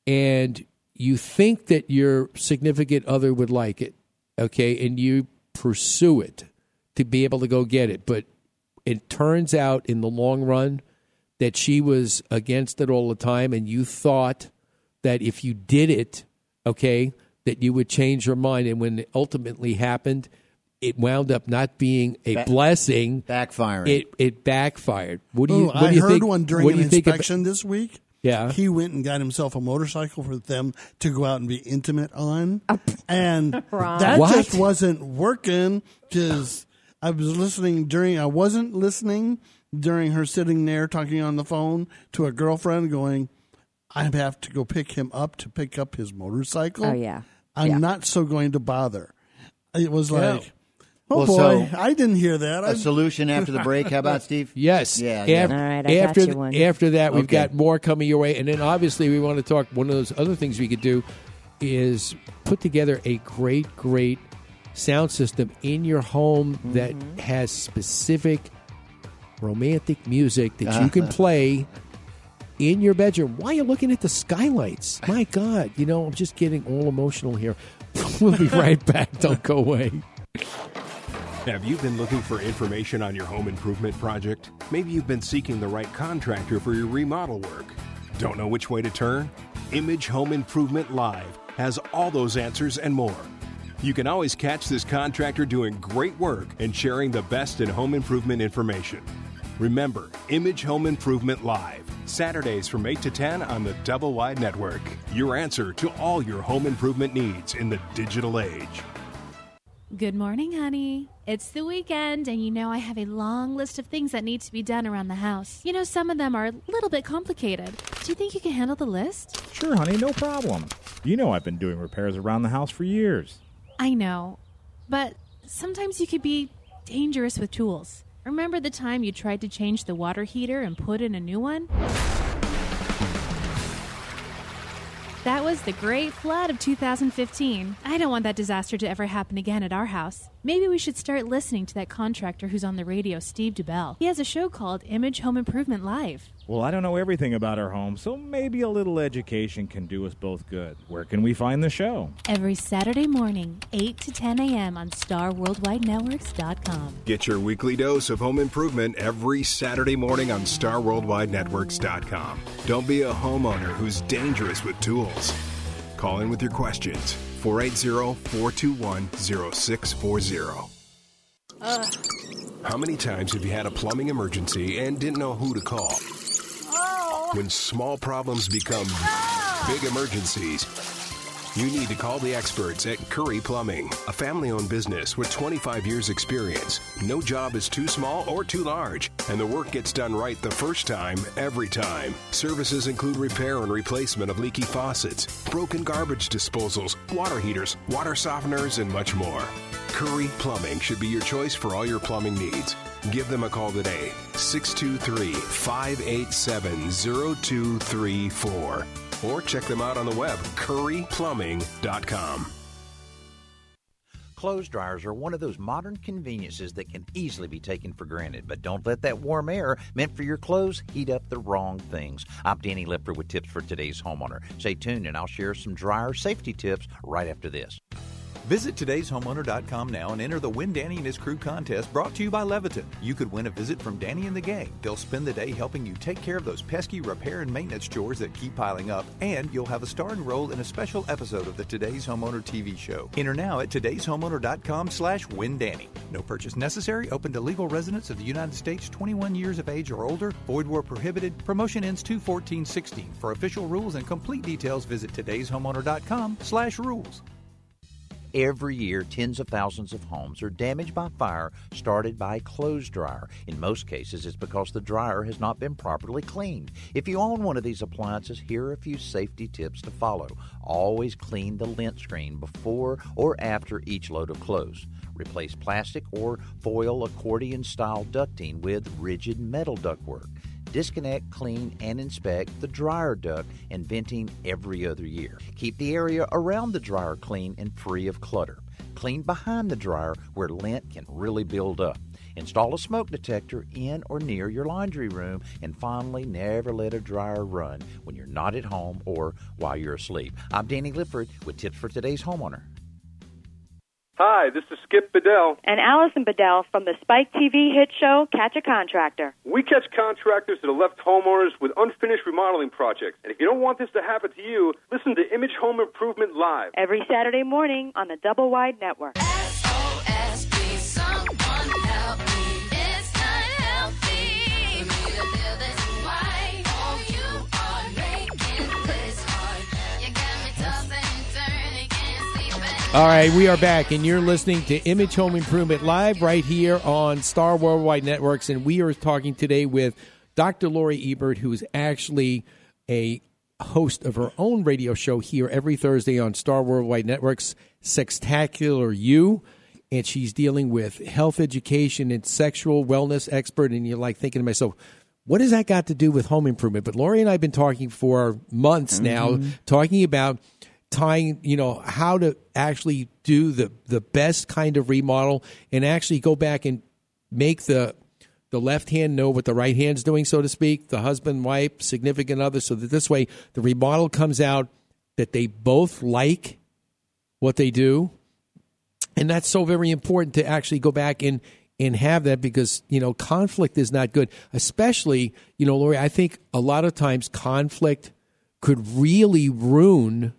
And you think that your significant other would like it. Okay. And you pursue it to be able to go get it. But it turns out in the long run that she was against it all the time and you thought that if you did it okay that you would change your mind and when it ultimately happened it wound up not being a Ba- blessing backfiring. it it backfired what do you Ooh, what I do you heard think one during what an you think about- inspection this week. Yeah. He went and got himself a motorcycle for them to go out and be intimate on. Oh. And Ron. that What? just wasn't working because I was listening during, I wasn't listening during her sitting there talking on the phone to a girlfriend going, I have to go pick him up to pick up his motorcycle. Oh, yeah. I'm Yeah. not so going to bother. It was Yeah. like, oh Well, boy, so- I didn't hear that. A solution after the break. How about Steve? Yes. Yeah. Af- yeah. All right, I got after you one. after that, we've Okay. got more coming your way, and then obviously we want to talk. One of those other things we could do is put together a great, great sound system in your home that Mm-hmm. has specific romantic music that you can Uh-huh. play in your bedroom while you're looking at the skylights. My God, you know, I'm just getting all emotional here. we'll be right back. Don't go away. Have you been looking for information on your home improvement project? Maybe you've been seeking the right contractor for your remodel work. Don't know which way to turn? Image Home Improvement Live has all those answers and more. You can always catch this contractor doing great work and sharing the best in home improvement information. Remember, Image Home Improvement Live, Saturdays from 8 to 10 on the Double Wide Network. Your answer to all your home improvement needs in the digital age. Good morning, honey. It's the weekend, and you know I have a long list of things that need to be done around the house. You know, some of them are a little bit complicated. Do you think you can handle the list? Sure, honey, no problem. You know I've been doing repairs around the house for years. I know, but sometimes you could be dangerous with tools. Remember the time you tried to change the water heater and put in a new one? That was the great flood of 2015. I don't want that disaster to ever happen again at our house. Maybe we should start listening to that contractor who's on the radio, Steve DeBell. He has a show called Image Home Improvement Live. Well, I don't know everything about our home, so maybe a little education can do us both good. Where can we find the show? Every Saturday morning, 8 to 10 a.m. on StarWorldWideNetworks.com. Get your weekly dose of home improvement every Saturday morning on StarWorldWideNetworks.com. Don't be a homeowner who's dangerous with tools. Call in with your questions 480 421 0640. How many times have you had a plumbing emergency and didn't know who to call? When small problems become big emergencies, you need to call the experts at Curry Plumbing, a family owned business with 25 years' experience. No job is too small or too large, and the work gets done right the first time, every time. Services include repair and replacement of leaky faucets, broken garbage disposals, water heaters, water softeners, and much more. Curry Plumbing should be your choice for all your plumbing needs. Give them a call today, 623 587 0234. Or check them out on the web, curryplumbing.com. Clothes dryers are one of those modern conveniences that can easily be taken for granted, but don't let that warm air meant for your clothes heat up the wrong things. I'm Danny Lipford with tips for today's homeowner. Stay tuned and I'll share some dryer safety tips right after this. Visit today'shomeowner.com now and enter the Win Danny and His Crew contest brought to you by Leviton. You could win a visit from Danny and the gang. They'll spend the day helping you take care of those pesky repair and maintenance chores that keep piling up, and you'll have a starring role in a special episode of the Today's Homeowner TV show. Enter now at today'shomeowner.com slash windanny. No purchase necessary. Open to legal residents of the United States 21 years of age or older. Void where prohibited. Promotion ends 21416. For official rules and complete details, visit today'shomeowner.com slash rules. Every year, tens of thousands of homes are damaged by fire started by a clothes dryer. In most cases, it's because the dryer has not been properly cleaned. If you own one of these appliances, here are a few safety tips to follow. Always clean the lint screen before or after each load of clothes. Replace plastic or foil accordion style ducting with rigid metal ductwork. Disconnect, clean, and inspect the dryer duct and venting every other year. Keep the area around the dryer clean and free of clutter. Clean behind the dryer where lint can really build up. Install a smoke detector in or near your laundry room. And finally, never let a dryer run when you're not at home or while you're asleep. I'm Danny Lipford with tips for today's homeowner. Hi, this is Skip Bedell. And Allison Bedell from the Spike TV hit show Catch a Contractor. We catch contractors that have left homeowners with unfinished remodeling projects. And if you don't want this to happen to you, listen to Image Home Improvement Live. Every Saturday morning on the Double Wide Network. All right, we are back, and you're listening to Image Home Improvement Live right here on Star Worldwide Networks. And we are talking today with Dr. Lori Ebert, who is actually a host of her own radio show here every Thursday on Star Worldwide Networks, Sextacular You. And she's dealing with health education and sexual wellness expert. And you're like thinking to myself, what does that got to do with home improvement? But Lori and I have been talking for months now, Mhm. talking about tying, you know, how to actually do the the best kind of remodel and actually go back and make the the left hand know what the right hand's doing, so to speak, the husband, wife, significant other, so that this way the remodel comes out that they both like what they do. And that's so very important to actually go back and and have that because you know conflict is not good, especially you know, Lori. I think a lot of times conflict could really ruin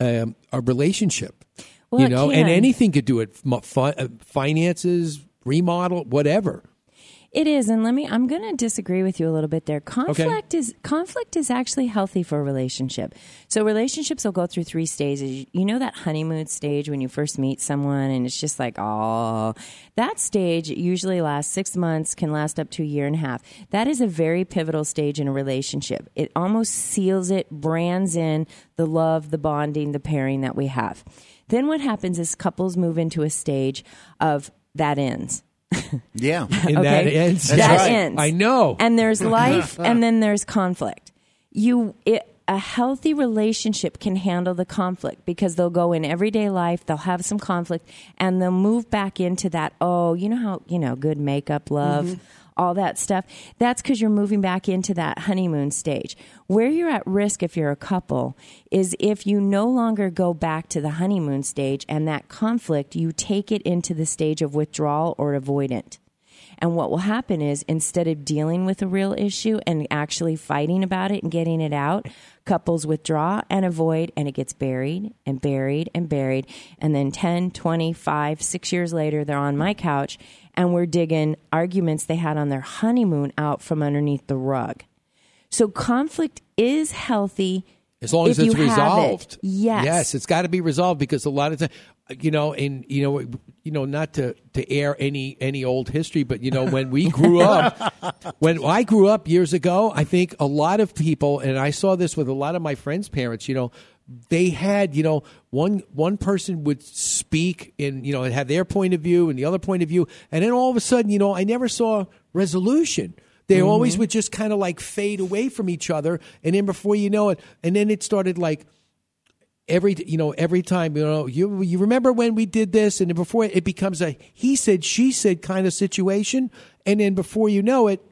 um, a relationship. Well, you know, and anything could do it. Uh, finances, remodel, whatever. It is, and let me. I'm going to disagree with you a little bit there. Conflict is conflict is actually healthy for a relationship. So relationships will go through three stages. You know that honeymoon stage when you first meet someone, and it's just like, oh, that stage usually lasts six months, can last up to a year and a half. That is a very pivotal stage in a relationship. It almost seals it, brands in the love, the bonding, the pairing that we have. Then what happens is couples move into a stage of that ends Yeah. And that ends. that ends. I know. And there's life, and then there's conflict. You, it, a healthy relationship can handle the conflict because they'll go in everyday life, they'll have some conflict, and they'll move back into that. Oh, you know how you know good makeup, love. Mhm. All that stuff. That's because you're moving back into that honeymoon stage. Where you're at risk if you're a couple is if you no longer go back to the honeymoon stage and that conflict, you take it into the stage of withdrawal or avoidant. And what will happen is instead of dealing with a real issue and actually fighting about it and getting it out, couples withdraw and avoid, and it gets buried and buried and buried. And then 10, 20, 5, 6 years later, they're on my couch and we're digging arguments they had on their honeymoon out from underneath the rug. So conflict is healthy. As long as it's have it. resolved. Yes. Yes, it's got to be resolved because a lot of times, you know, and you know, you know, not to to air any any old history, but you know, when we grew up, when I grew up years ago, I think a lot of people, and I saw this with a lot of my friends' parents, you know, they had, you know, one one person would speak and you know have their point of view and the other point of view, and then all of a sudden, you know, I never saw resolution. They mm-hmm. always would just kind of like fade away from each other, and then before you know it, and then it started like every you know every time you know you you remember when we did this, and then before it becomes a he said she said kind of situation, and then before you know it,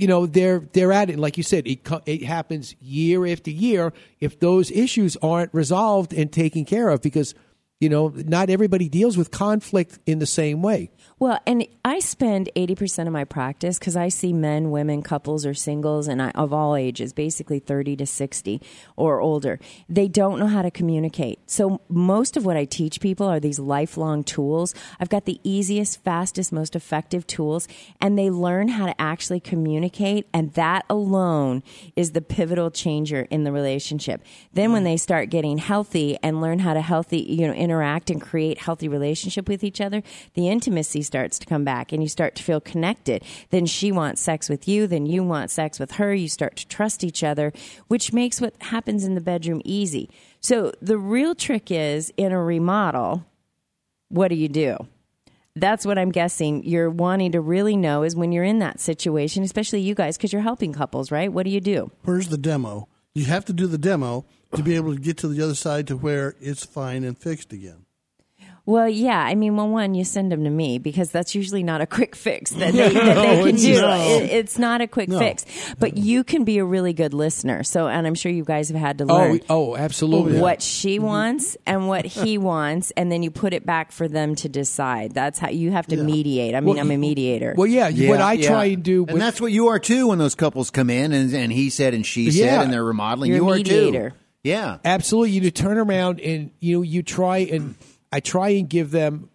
you know they're they're at it. Like you said, it it happens year after year if those issues aren't resolved and taken care of because you know not everybody deals with conflict in the same way. Well, and I spend 80% of my practice because I see men, women, couples, or singles, and I, of all ages, basically 30 to 60 or older. They don't know how to communicate. So, most of what I teach people are these lifelong tools. I've got the easiest, fastest, most effective tools, and they learn how to actually communicate, and that alone is the pivotal changer in the relationship. Then, when they start getting healthy and learn how to healthy, you know, interact and create healthy relationship with each other, the intimacy starts to come back and you start to feel connected. Then she wants sex with you, then you want sex with her. You start to trust each other, which makes what happens in the bedroom easy. So the real trick is in a remodel, what do you do? That's what I'm guessing you're wanting to really know is when you're in that situation, especially you guys, because you're helping couples, right? What do you do? Where's the demo? You have to do the demo to be able to get to the other side to where it's fine and fixed again. Well, yeah. I mean, well, one, you send them to me because that's usually not a quick fix that they, that No, they can it's do. not. It, it's not a quick No. fix, but you can be a really good listener. So, and I'm sure you guys have had to Oh, learn we- oh, absolutely. what she mm-hmm. wants and what he wants, and then you put it back for them to decide. That's how you have to mediate. I mean, Well, I'm a mediator. Well, yeah, what I try and do, and that's what you are too when those couples come in and, and he said and she said Yeah. and they're remodeling. You're a you are mediator. too. Yeah. Absolutely. You to turn around and you know you try and I try and give them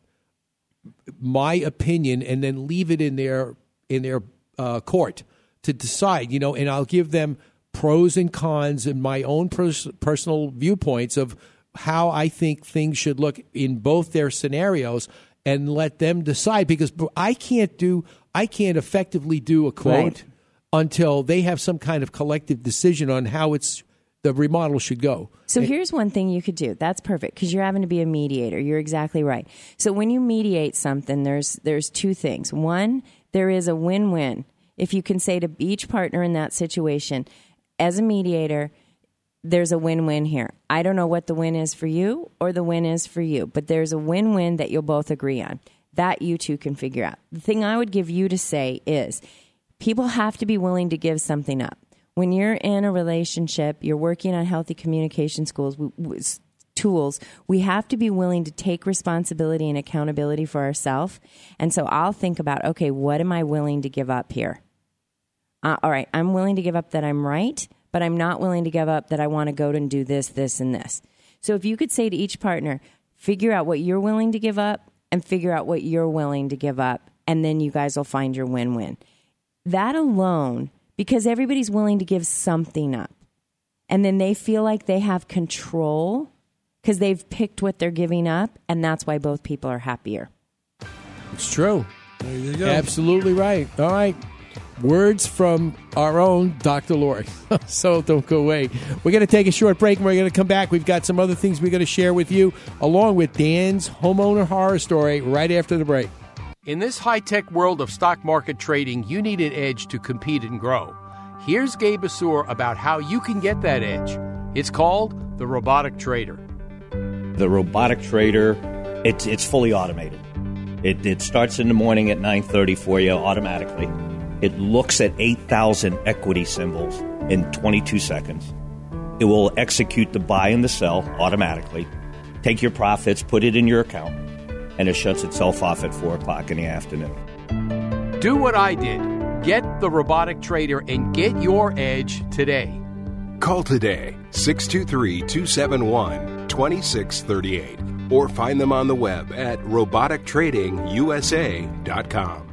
my opinion and then leave it in their in their uh, court to decide. You know, and I'll give them pros and cons and my own pers- personal viewpoints of how I think things should look in both their scenarios and let them decide because I can't do I can't effectively do a quote Right. until they have some kind of collective decision on how it's the remodel should go. So here's one thing you could do. That's perfect because you're having to be a mediator. You're exactly right. So when you mediate something, there's there's two things. One, there is a win-win. If you can say to each partner in that situation, as a mediator, there's a win-win here. I don't know what the win is for you or the win is for you, but there's a win-win that you'll both agree on. That you two can figure out. The thing I would give you to say is people have to be willing to give something up. When you're in a relationship, you're working on healthy communication schools, tools, we have to be willing to take responsibility and accountability for ourselves. And so I'll think about, okay, what am I willing to give up here? Uh, all right, I'm willing to give up that I'm right, but I'm not willing to give up that I want to go and do this, this, and this. So if you could say to each partner, figure out what you're willing to give up and figure out what you're willing to give up, and then you guys will find your win win. That alone, because everybody's willing to give something up, and then they feel like they have control because they've picked what they're giving up, and that's why both people are happier. It's true. There you go. Absolutely right. All right. Words from our own Dr. Lori. so don't go away. We're going to take a short break and we're going to come back. We've got some other things we're going to share with you, along with Dan's homeowner horror story right after the break. In this high tech world of stock market trading, you need an edge to compete and grow. Here's Gabe Assur about how you can get that edge. It's called the Robotic Trader. The robotic trader, it's it's fully automated. It, it starts in the morning at 9:30 for you automatically. It looks at 8,000 equity symbols in 22 seconds. It will execute the buy and the sell automatically. Take your profits, put it in your account, and it shuts itself off at four o'clock in the afternoon. Do what I did. Get the Robotic Trader and get your edge today. Call today 623 271 2638 or find them on the web at robotictradingusa.com.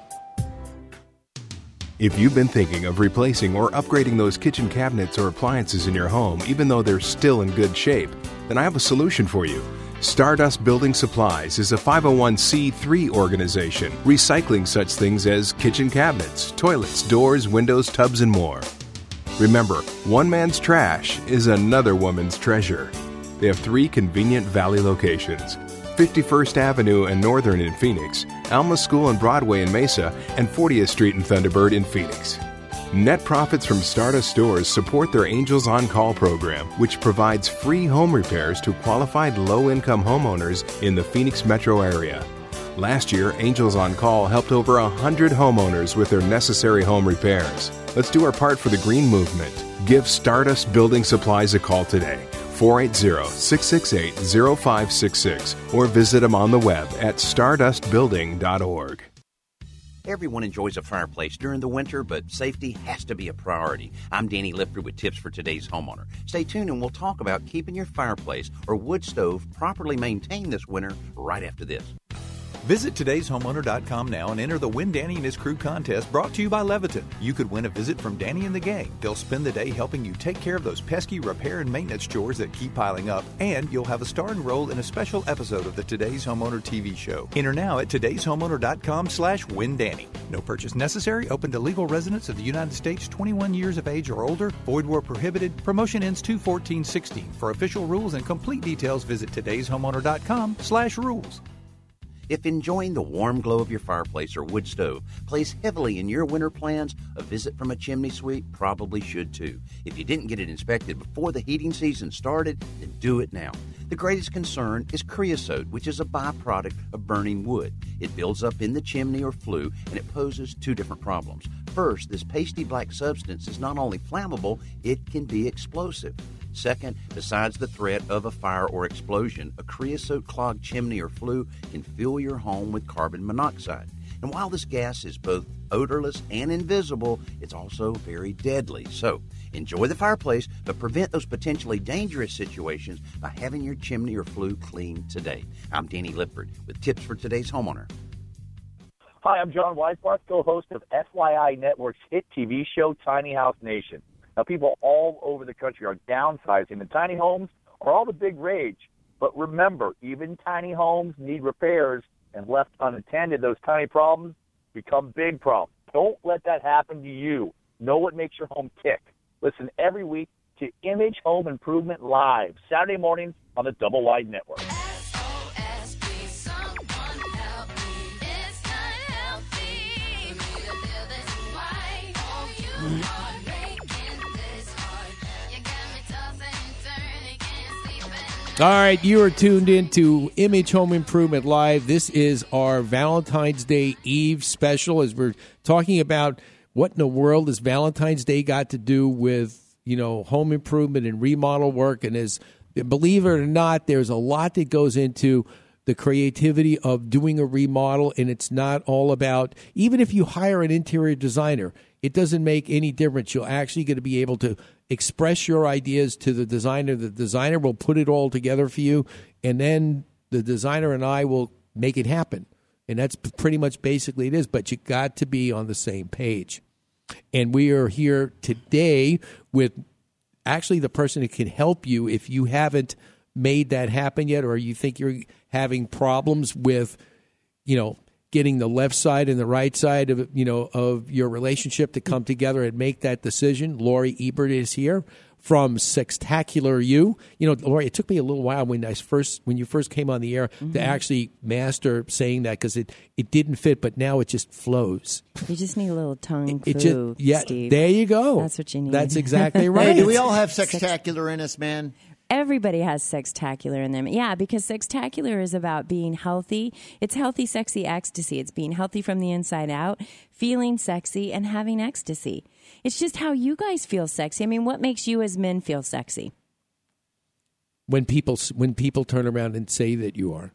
If you've been thinking of replacing or upgrading those kitchen cabinets or appliances in your home, even though they're still in good shape, then I have a solution for you. Stardust Building Supplies is a 501c3 organization recycling such things as kitchen cabinets, toilets, doors, windows, tubs, and more. Remember, one man's trash is another woman's treasure. They have three convenient valley locations 51st Avenue and Northern in Phoenix, Alma School and Broadway in Mesa, and 40th Street and Thunderbird in Phoenix. Net profits from Stardust stores support their Angels on Call program, which provides free home repairs to qualified low income homeowners in the Phoenix metro area. Last year, Angels on Call helped over 100 homeowners with their necessary home repairs. Let's do our part for the green movement. Give Stardust Building Supplies a call today. 480 668 0566 or visit them on the web at stardustbuilding.org. Everyone enjoys a fireplace during the winter, but safety has to be a priority. I'm Danny Lipford with tips for today's homeowner. Stay tuned and we'll talk about keeping your fireplace or wood stove properly maintained this winter right after this. Visit today'shomeowner.com now and enter the Win Danny and His Crew contest brought to you by Leviton. You could win a visit from Danny and the gang. They'll spend the day helping you take care of those pesky repair and maintenance chores that keep piling up, and you'll have a starring role in a special episode of the Today's Homeowner TV show. Enter now at today'shomeowner.com slash windanny. No purchase necessary. Open to legal residents of the United States 21 years of age or older. Void where prohibited. Promotion ends 21416. For official rules and complete details, visit today'shomeowner.com slash rules. If enjoying the warm glow of your fireplace or wood stove plays heavily in your winter plans, a visit from a chimney sweep probably should too. If you didn't get it inspected before the heating season started, then do it now. The greatest concern is creosote, which is a byproduct of burning wood. It builds up in the chimney or flue and it poses two different problems. First, this pasty black substance is not only flammable, it can be explosive. Second, besides the threat of a fire or explosion, a creosote clogged chimney or flue can fill your home with carbon monoxide. And while this gas is both odorless and invisible, it's also very deadly. So, enjoy the fireplace, but prevent those potentially dangerous situations by having your chimney or flue cleaned today. I'm Danny Lipford with tips for today's homeowner. Hi, I'm John Weisbarth, co-host of FYI Network's hit TV show Tiny House Nation. Now, people all over the country are downsizing, and tiny homes are all the big rage. But remember, even tiny homes need repairs, and left unattended, those tiny problems become big problems. Don't let that happen to you. Know what makes your home tick. Listen every week to Image Home Improvement Live, Saturday mornings on the Double Wide Network. All right, you are tuned in to Image Home Improvement Live. This is our Valentine's Day Eve special as we're talking about what in the world has Valentine's Day got to do with, you know, home improvement and remodel work and as believe it or not, there's a lot that goes into the creativity of doing a remodel and it's not all about even if you hire an interior designer, it doesn't make any difference. You're actually going to be able to express your ideas to the designer. The designer will put it all together for you, and then the designer and I will make it happen. and that's pretty much basically it is. But you got to be on the same page. And we are here today with actually the person that can help you if you haven't made that happen yet, or you think you're having problems with, you know, getting the left side and the right side of you know of your relationship to come together and make that decision. Lori Ebert is here from Sextacular You. You know, Lori, it took me a little while when I first when you first came on the air Mhm. to actually master saying that because it it didn't fit, but now it just flows. You just need a little tongue It foo, just yeah, Steve. there you go. That's what you need. That's exactly right. Hey, do we all have sextacular in us, man? Everybody has sextacular in them. Yeah, because sextacular is about being healthy. It's healthy, sexy ecstasy. It's being healthy from the inside out, feeling sexy, and having ecstasy. It's just how you guys feel sexy. I mean, what makes you as men feel sexy? when people when people turn around and say that you are.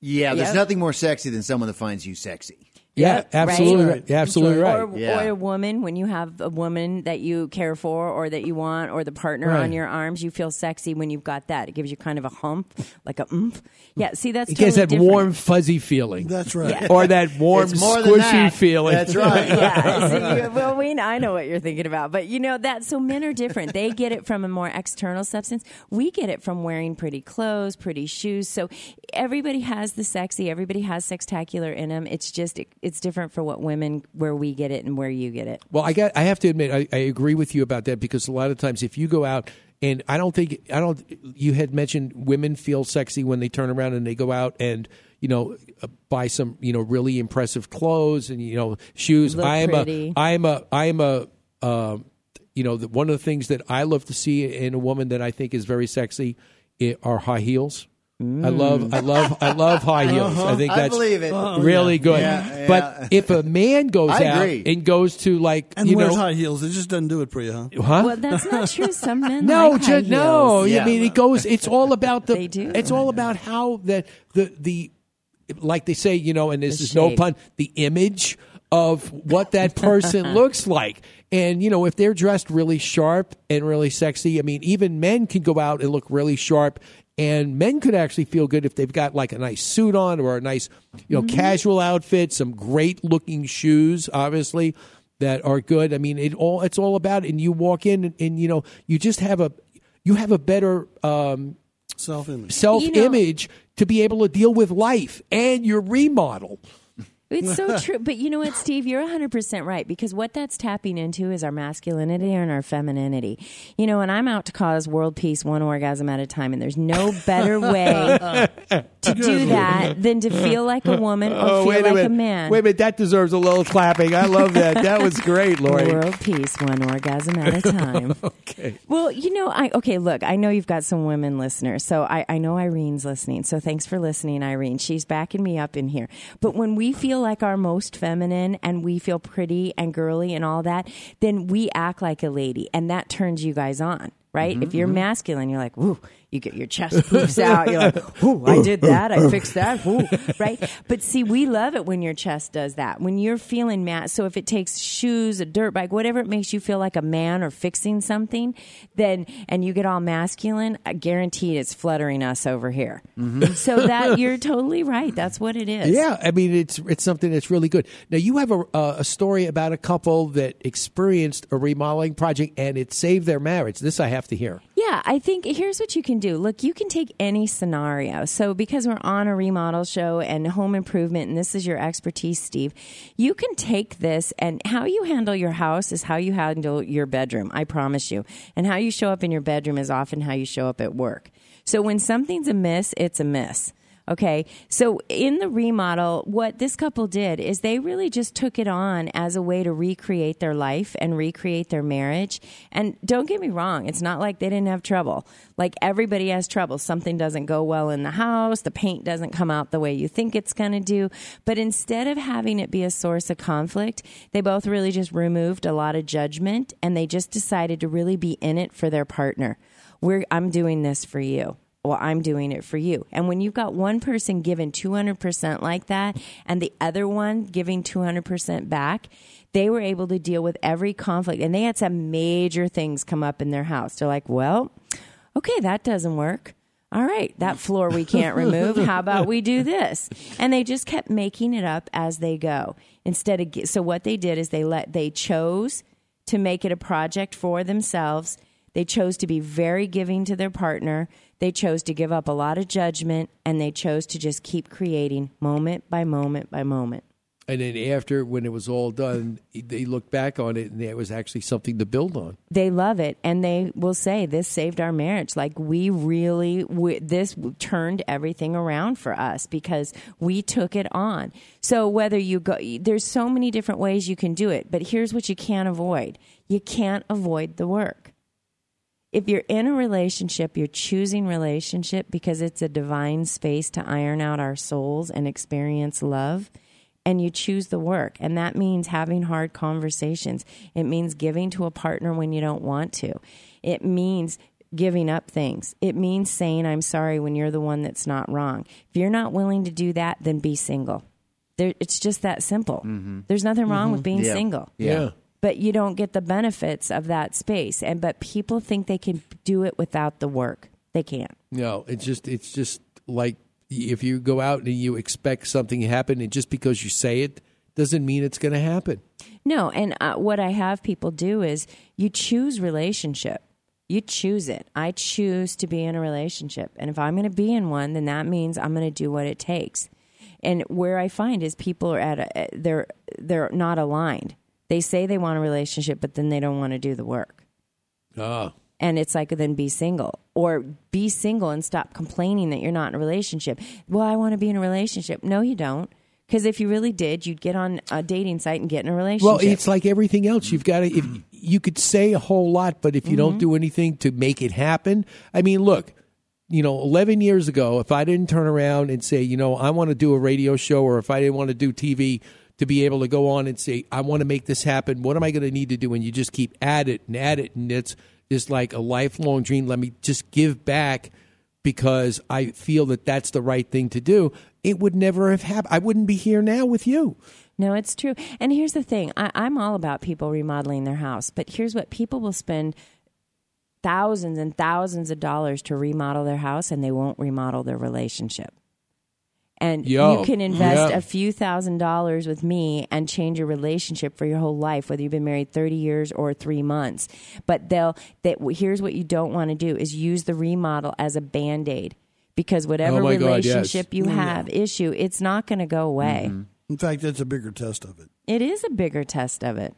Yeah, there's Yep. nothing more sexy than someone that finds you sexy. Yeah, Right? absolutely right. Yeah, absolutely right. Or, Yeah. or a woman, when you have a woman that you care for or that you want, or the partner Right. on your arms, you feel sexy when you've got that. It gives you kind of a hump, like a oomph. Yeah, see, that's It gets totally that different. warm, fuzzy feeling. That's right. Yeah. Or that warm, more squishy that. feeling. That's right. yeah. See, well, we I know what you're thinking about, but you know that. So men are different. They get it from a more external substance. We get it from wearing pretty clothes, pretty shoes. So everybody has the sexy. Everybody has sextacular in them. It's just it, it's different for what women where we get it and where you get it. Well, I got. I have to admit, I, I agree with you about that because a lot of times, if you go out and I don't think I don't. You had mentioned women feel sexy when they turn around and they go out and you know uh, buy some you know really impressive clothes and you know shoes. Look I am pretty. a. I am a. I am a. Um, you know, the, one of the things that I love to see in a woman that I think is very sexy are high heels. I love, I love, I love high heels. I think Mm. I that's believe it. really Yeah. good. Yeah, yeah. But if a man goes out and goes to like, And you wears know, high heels. It just doesn't do it for you, huh? huh? Well, that's not true. Some men No, like high just, no. heels. I mean, it goes. It's all about the. They do. It's all about how the the the, like they say, you know, and this The is no pun. The image of what that person looks like, and you know, if they're dressed really sharp and really sexy, I mean, even men can go out and look really sharp. And men could actually feel good if they've got like a nice suit on or a nice, you know, casual outfit, some great looking shoes, obviously that are good. I mean, it all it's all about. And you walk in and, and you know you just have a you have a better um, Self image. self image to be able to deal with life and your remodel. It's so true. But you know what, Steve? You're 100% right because what that's tapping into is our masculinity and our femininity. You know, and I'm out to cause world peace one orgasm at a time, and there's no better way to do that than to feel like a woman or Oh, feel wait a like a man. Wait a minute, that deserves a little clapping. I love that. That was great, Lori. World peace, one orgasm at a time. okay. Well, you know, I okay. Look, I know you've got some women listeners, so I, I know Irene's listening. So thanks for listening, Irene. She's backing me up in here. But when we feel like our most feminine and we feel pretty and girly and all that, then we act like a lady, and that turns you guys on, right? Mm-hmm, if you're masculine, you're like, woo. You get your chest poofs out. You're like, "Ooh, I did that. I fixed that." Ooh, right? But see, we love it when your chest does that. When you're feeling mad. So if it takes shoes, a dirt bike, whatever it makes you feel like a man or fixing something, then and you get all masculine, I guarantee it's fluttering us over here. So that you're totally right. That's what it is. Yeah, I mean it's it's something that's really good. Now you have a uh, a story about a couple that experienced a remodeling project and it saved their marriage. This I have to hear. Yeah, I think here's what you can do. Look, you can take any scenario. So, because we're on a remodel show and home improvement, and this is your expertise, Steve, you can take this and how you handle your house is how you handle your bedroom. I promise you. And how you show up in your bedroom is often how you show up at work. So, when something's amiss, it's a miss. Okay. So in the remodel, what this couple did is they really just took it on as a way to recreate their life and recreate their marriage. And don't get me wrong, it's not like they didn't have trouble. Like everybody has trouble. Something doesn't go well in the house, the paint doesn't come out the way you think it's going to do. But instead of having it be a source of conflict, they both really just removed a lot of judgment and they just decided to really be in it for their partner. We're, I'm doing this for you well, I'm doing it for you. And when you've got one person giving 200% like that and the other one giving 200% back, they were able to deal with every conflict. And they had some major things come up in their house. They're like, well, okay, that doesn't work. all right, that floor we can't remove. How about we do this? And they just kept making it up as they go. Instead of so what they did is they let they chose to make it a project for themselves. They chose to be very giving to their partner. They chose to give up a lot of judgment and they chose to just keep creating moment by moment by moment. And then after, when it was all done, they looked back on it and it was actually something to build on. They love it, and they will say, "This saved our marriage." Like we really, we, this turned everything around for us because we took it on. So whether you go, there's so many different ways you can do it, but here's what you can't avoid: you can't avoid the work. If you're in a relationship, you're choosing relationship because it's a divine space to iron out our souls and experience love and you choose the work. And that means having hard conversations. It means giving to a partner when you don't want to. It means giving up things. It means saying, I'm sorry when you're the one that's not wrong. If you're not willing to do that, then be single. There, it's just that simple. Mm-hmm. There's nothing wrong with mm-hmm. being Yeah. single. Yeah. But you don't get the benefits of that space. And but people think they can do it without the work. They can't. No, it's just it's just like if you go out and you expect something to happen, and just because you say it doesn't mean it's going to happen. No, and uh, what I have people do is you choose relationship. You choose it. I choose to be in a relationship. And if I'm going to be in one, then that means I'm going to do what it takes. And where I find is people are at a, they're they're not aligned. They say they want a relationship, but then they don't want to do the work. Ah. And it's like then be single or be single and stop complaining that you're not in a relationship. Well, I want to be in a relationship. No, you don't. Because if you really did, you'd get on a dating site and get in a relationship. Well, it's like everything else. You've got to. If you could say a whole lot, but if you don't do anything to make it happen, I mean, look. You know, 11 years ago, if I didn't turn around and say, you know, I want to do a radio show, or if I didn't want to do TV, to be able to go on and say, I want to make this happen, what am I going to need to do? And you just keep at it and at it, and it's just like a lifelong dream. Let me just give back because I feel that that's the right thing to do. It would never have happened. I wouldn't be here now with you. No, it's true. And here's the thing I, I'm all about people remodeling their house, but here's what people will spend thousands and thousands of dollars to remodel their house and they won't remodel their relationship. And Yo, you can invest yeah. a few thousand dollars with me and change your relationship for your whole life, whether you've been married 30 years or three months. But they'll, that here's what you don't want to do is use the remodel as a band aid because whatever Oh my God, yes. relationship you Oh, yeah. have issue, it's not going to go away. In fact, that's a bigger test of it. It is a bigger test of it.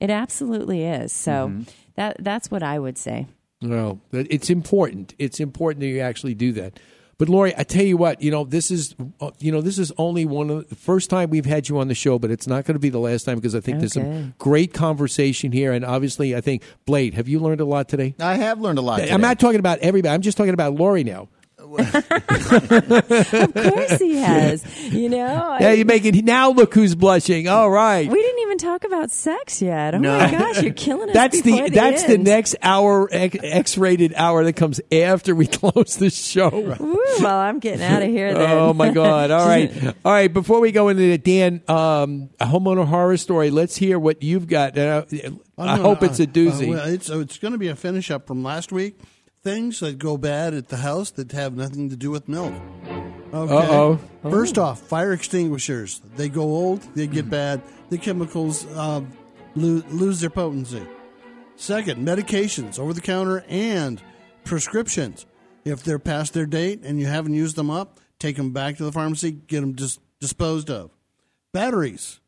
It absolutely is. So Mm-hmm. that that's what I would say. No, that- it's important. It's important that you actually do that. But Lori, I tell you what, you know this is, uh, you know this is only one of the first time we've had you on the show, but it's not going to be the last time because I think there's some great conversation here, and obviously, I think Blade, have you learned a lot today? I have learned a lot. I'm not talking about everybody. I'm just talking about Lori now. Of course he has. You know. Yeah, you make it now. Look who's blushing. All right. we didn't even talk about sex yet. Oh No. my gosh, you're killing us. That's the before that's the next hour X rated hour that comes after we close the show. Woo, well, I'm getting out of here. Then. Oh my God! All right, all right. Before we go into it, Dan, um, a homeowner horror story. Let's hear what you've got. Uh, I I'm hope gonna- it's a uh, doozy. uh, well, it's it's going to be a finish up from last week. Things that go bad at the house that have nothing to do with milk. Okay. Uh-oh. First off, fire extinguishers. They go old. They get bad. The chemicals uh, lo- lose their potency. Second, medications, over the counter and prescriptions. If they're past their date and you haven't used them up, take them back to the pharmacy, get them dis- disposed of. Batteries.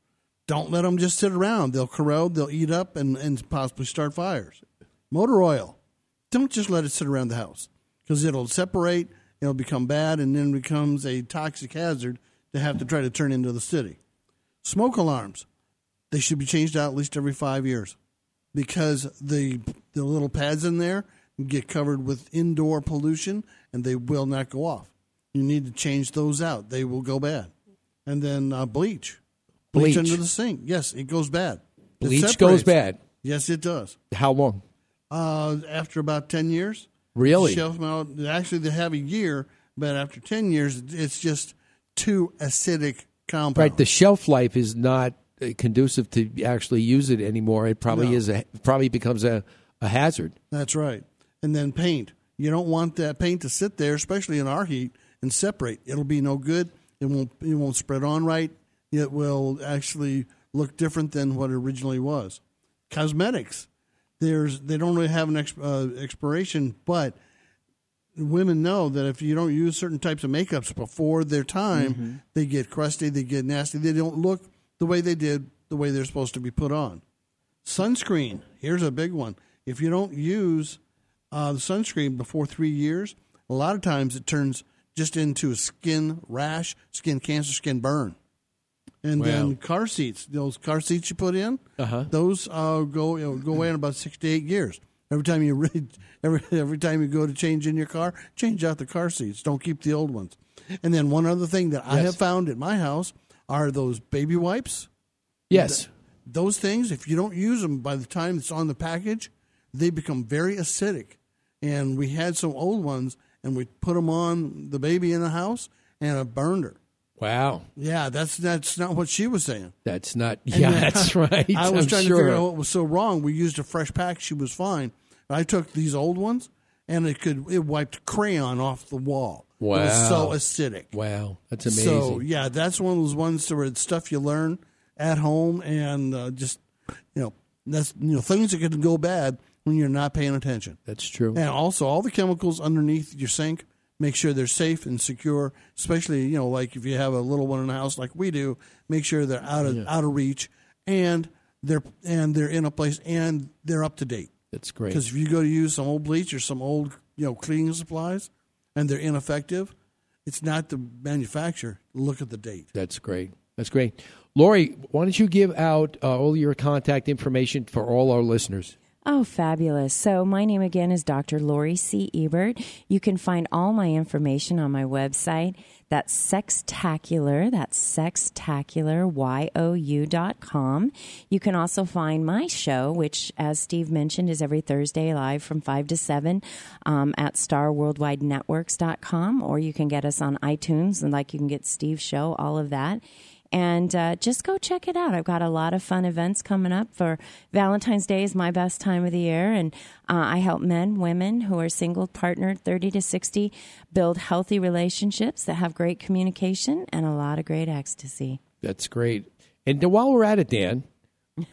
Don't let them just sit around. They'll corrode, they'll eat up, and, and possibly start fires. Motor oil. Don't just let it sit around the house because it'll separate, it'll become bad, and then becomes a toxic hazard to have to try to turn into the city. Smoke alarms. They should be changed out at least every five years because the the little pads in there get covered with indoor pollution and they will not go off. You need to change those out; they will go bad. And then uh, bleach, bleach, Bleach. under the sink. Yes, it goes bad. Bleach goes bad. Yes, it does. How long? Uh, after about ten years. Really? Shelf out. Actually, they have a year, but after ten years, it's just too acidic compound. Right. The shelf life is not uh, conducive to actually use it anymore. It probably No. is. A, probably becomes a, a hazard. That's right. And then paint. You don't want that paint to sit there, especially in our heat, and separate. It'll be no good. It won't. It won't spread on right. It will actually look different than what it originally was. Cosmetics, there's they don't really have an exp, uh, expiration, but women know that if you don't use certain types of makeups before their time, Mhm. they get crusty, they get nasty, they don't look the way they did the way they're supposed to be put on. Sunscreen, here's a big one. If you don't use uh, the sunscreen before three years, a lot of times it turns just into a skin rash, skin cancer, skin burn. And Wow. then car seats, those car seats you put in, Uh-huh. those uh, go you know, go away in about six to eight years. Every time you re- every every time you go to change in your car, change out the car seats. Don't keep the old ones. And then one other thing that I have found at my house are those baby wipes. Yes. Th- those things, if you don't use them by the time it's on the package, they become very acidic. And we had some old ones, and we put them on the baby in the house, and it burned her. Wow. Yeah, that's that's not what she was saying. That's not. Yeah, that's right. I was I'm trying sure. to figure out what was so wrong. We used a fresh pack; she was fine. I took these old ones, and it could it wiped crayon off the wall. it was so acidic. Wow, that's amazing. So yeah, that's one of those ones where it's stuff you learn at home, and uh, just you know that's you know things that can go bad when you're not paying attention. That's true. And also, all the chemicals underneath your sink, make sure they're safe and secure. Especially, you know, like if you have a little one in the house, like we do, make sure they're out of Yeah. out of reach and they're and they're in a place and they're up to date. That's great. Because if you go to use some old bleach or some old you know cleaning supplies and they're ineffective, it's not the manufacturer. Look at the date. That's great. That's great. Lori, why don't you give out uh, all your contact information for all our listeners? Oh, fabulous. So, my name again is Dr. Lori C. Ebert. You can find all my information on my website. That's Sextacular. That's sextacular.you.com. You can also find my show, which, as Steve mentioned, is every Thursday live from 5 to 7 um, at starworldwidenetworks.com, or you can get us on iTunes, and like you can get Steve's show, all of that and uh, just go check it out. I've got a lot of fun events coming up for Valentine's Day is my best time of the year, and uh, I help men, women who are single, partnered, thirty to sixty, build healthy relationships that have great communication and a lot of great ecstasy. That's great. And while we're at it, Dan,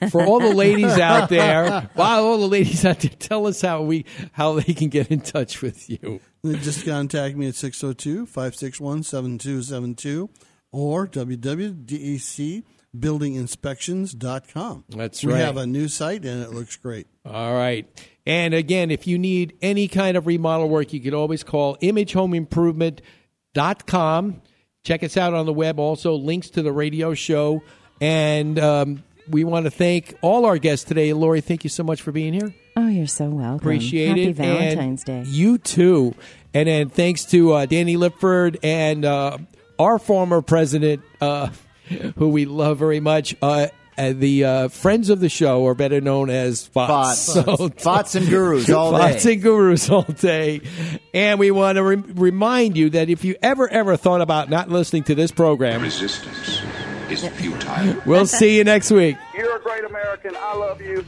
for all the ladies out there, while all the ladies out there, tell us how we how they can get in touch with you. Just contact me at 602 561 7272 or www.decbuildinginspections.com. That's right. we have a new site and it looks great. All right. And again, if you need any kind of remodel work, you can always call imagehomeimprovement.com. Check us out on the web. Also, links to the radio show. And um, we want to thank all our guests today. Lori, thank you so much for being here. Oh, you're so welcome. Appreciate Happy it. Valentine's And Day. You too. And then thanks to uh, Danny Lipford and uh, our former president, uh, who we love very much. Uh, uh, the uh, friends of the show, are better known as FOTS. Fots. Fots and gurus all day. Fots and gurus all day. And we want to re- remind you that if you ever, ever thought about not listening to this program, Resistance is futile. we'll see you next week. You're a great American. I love you.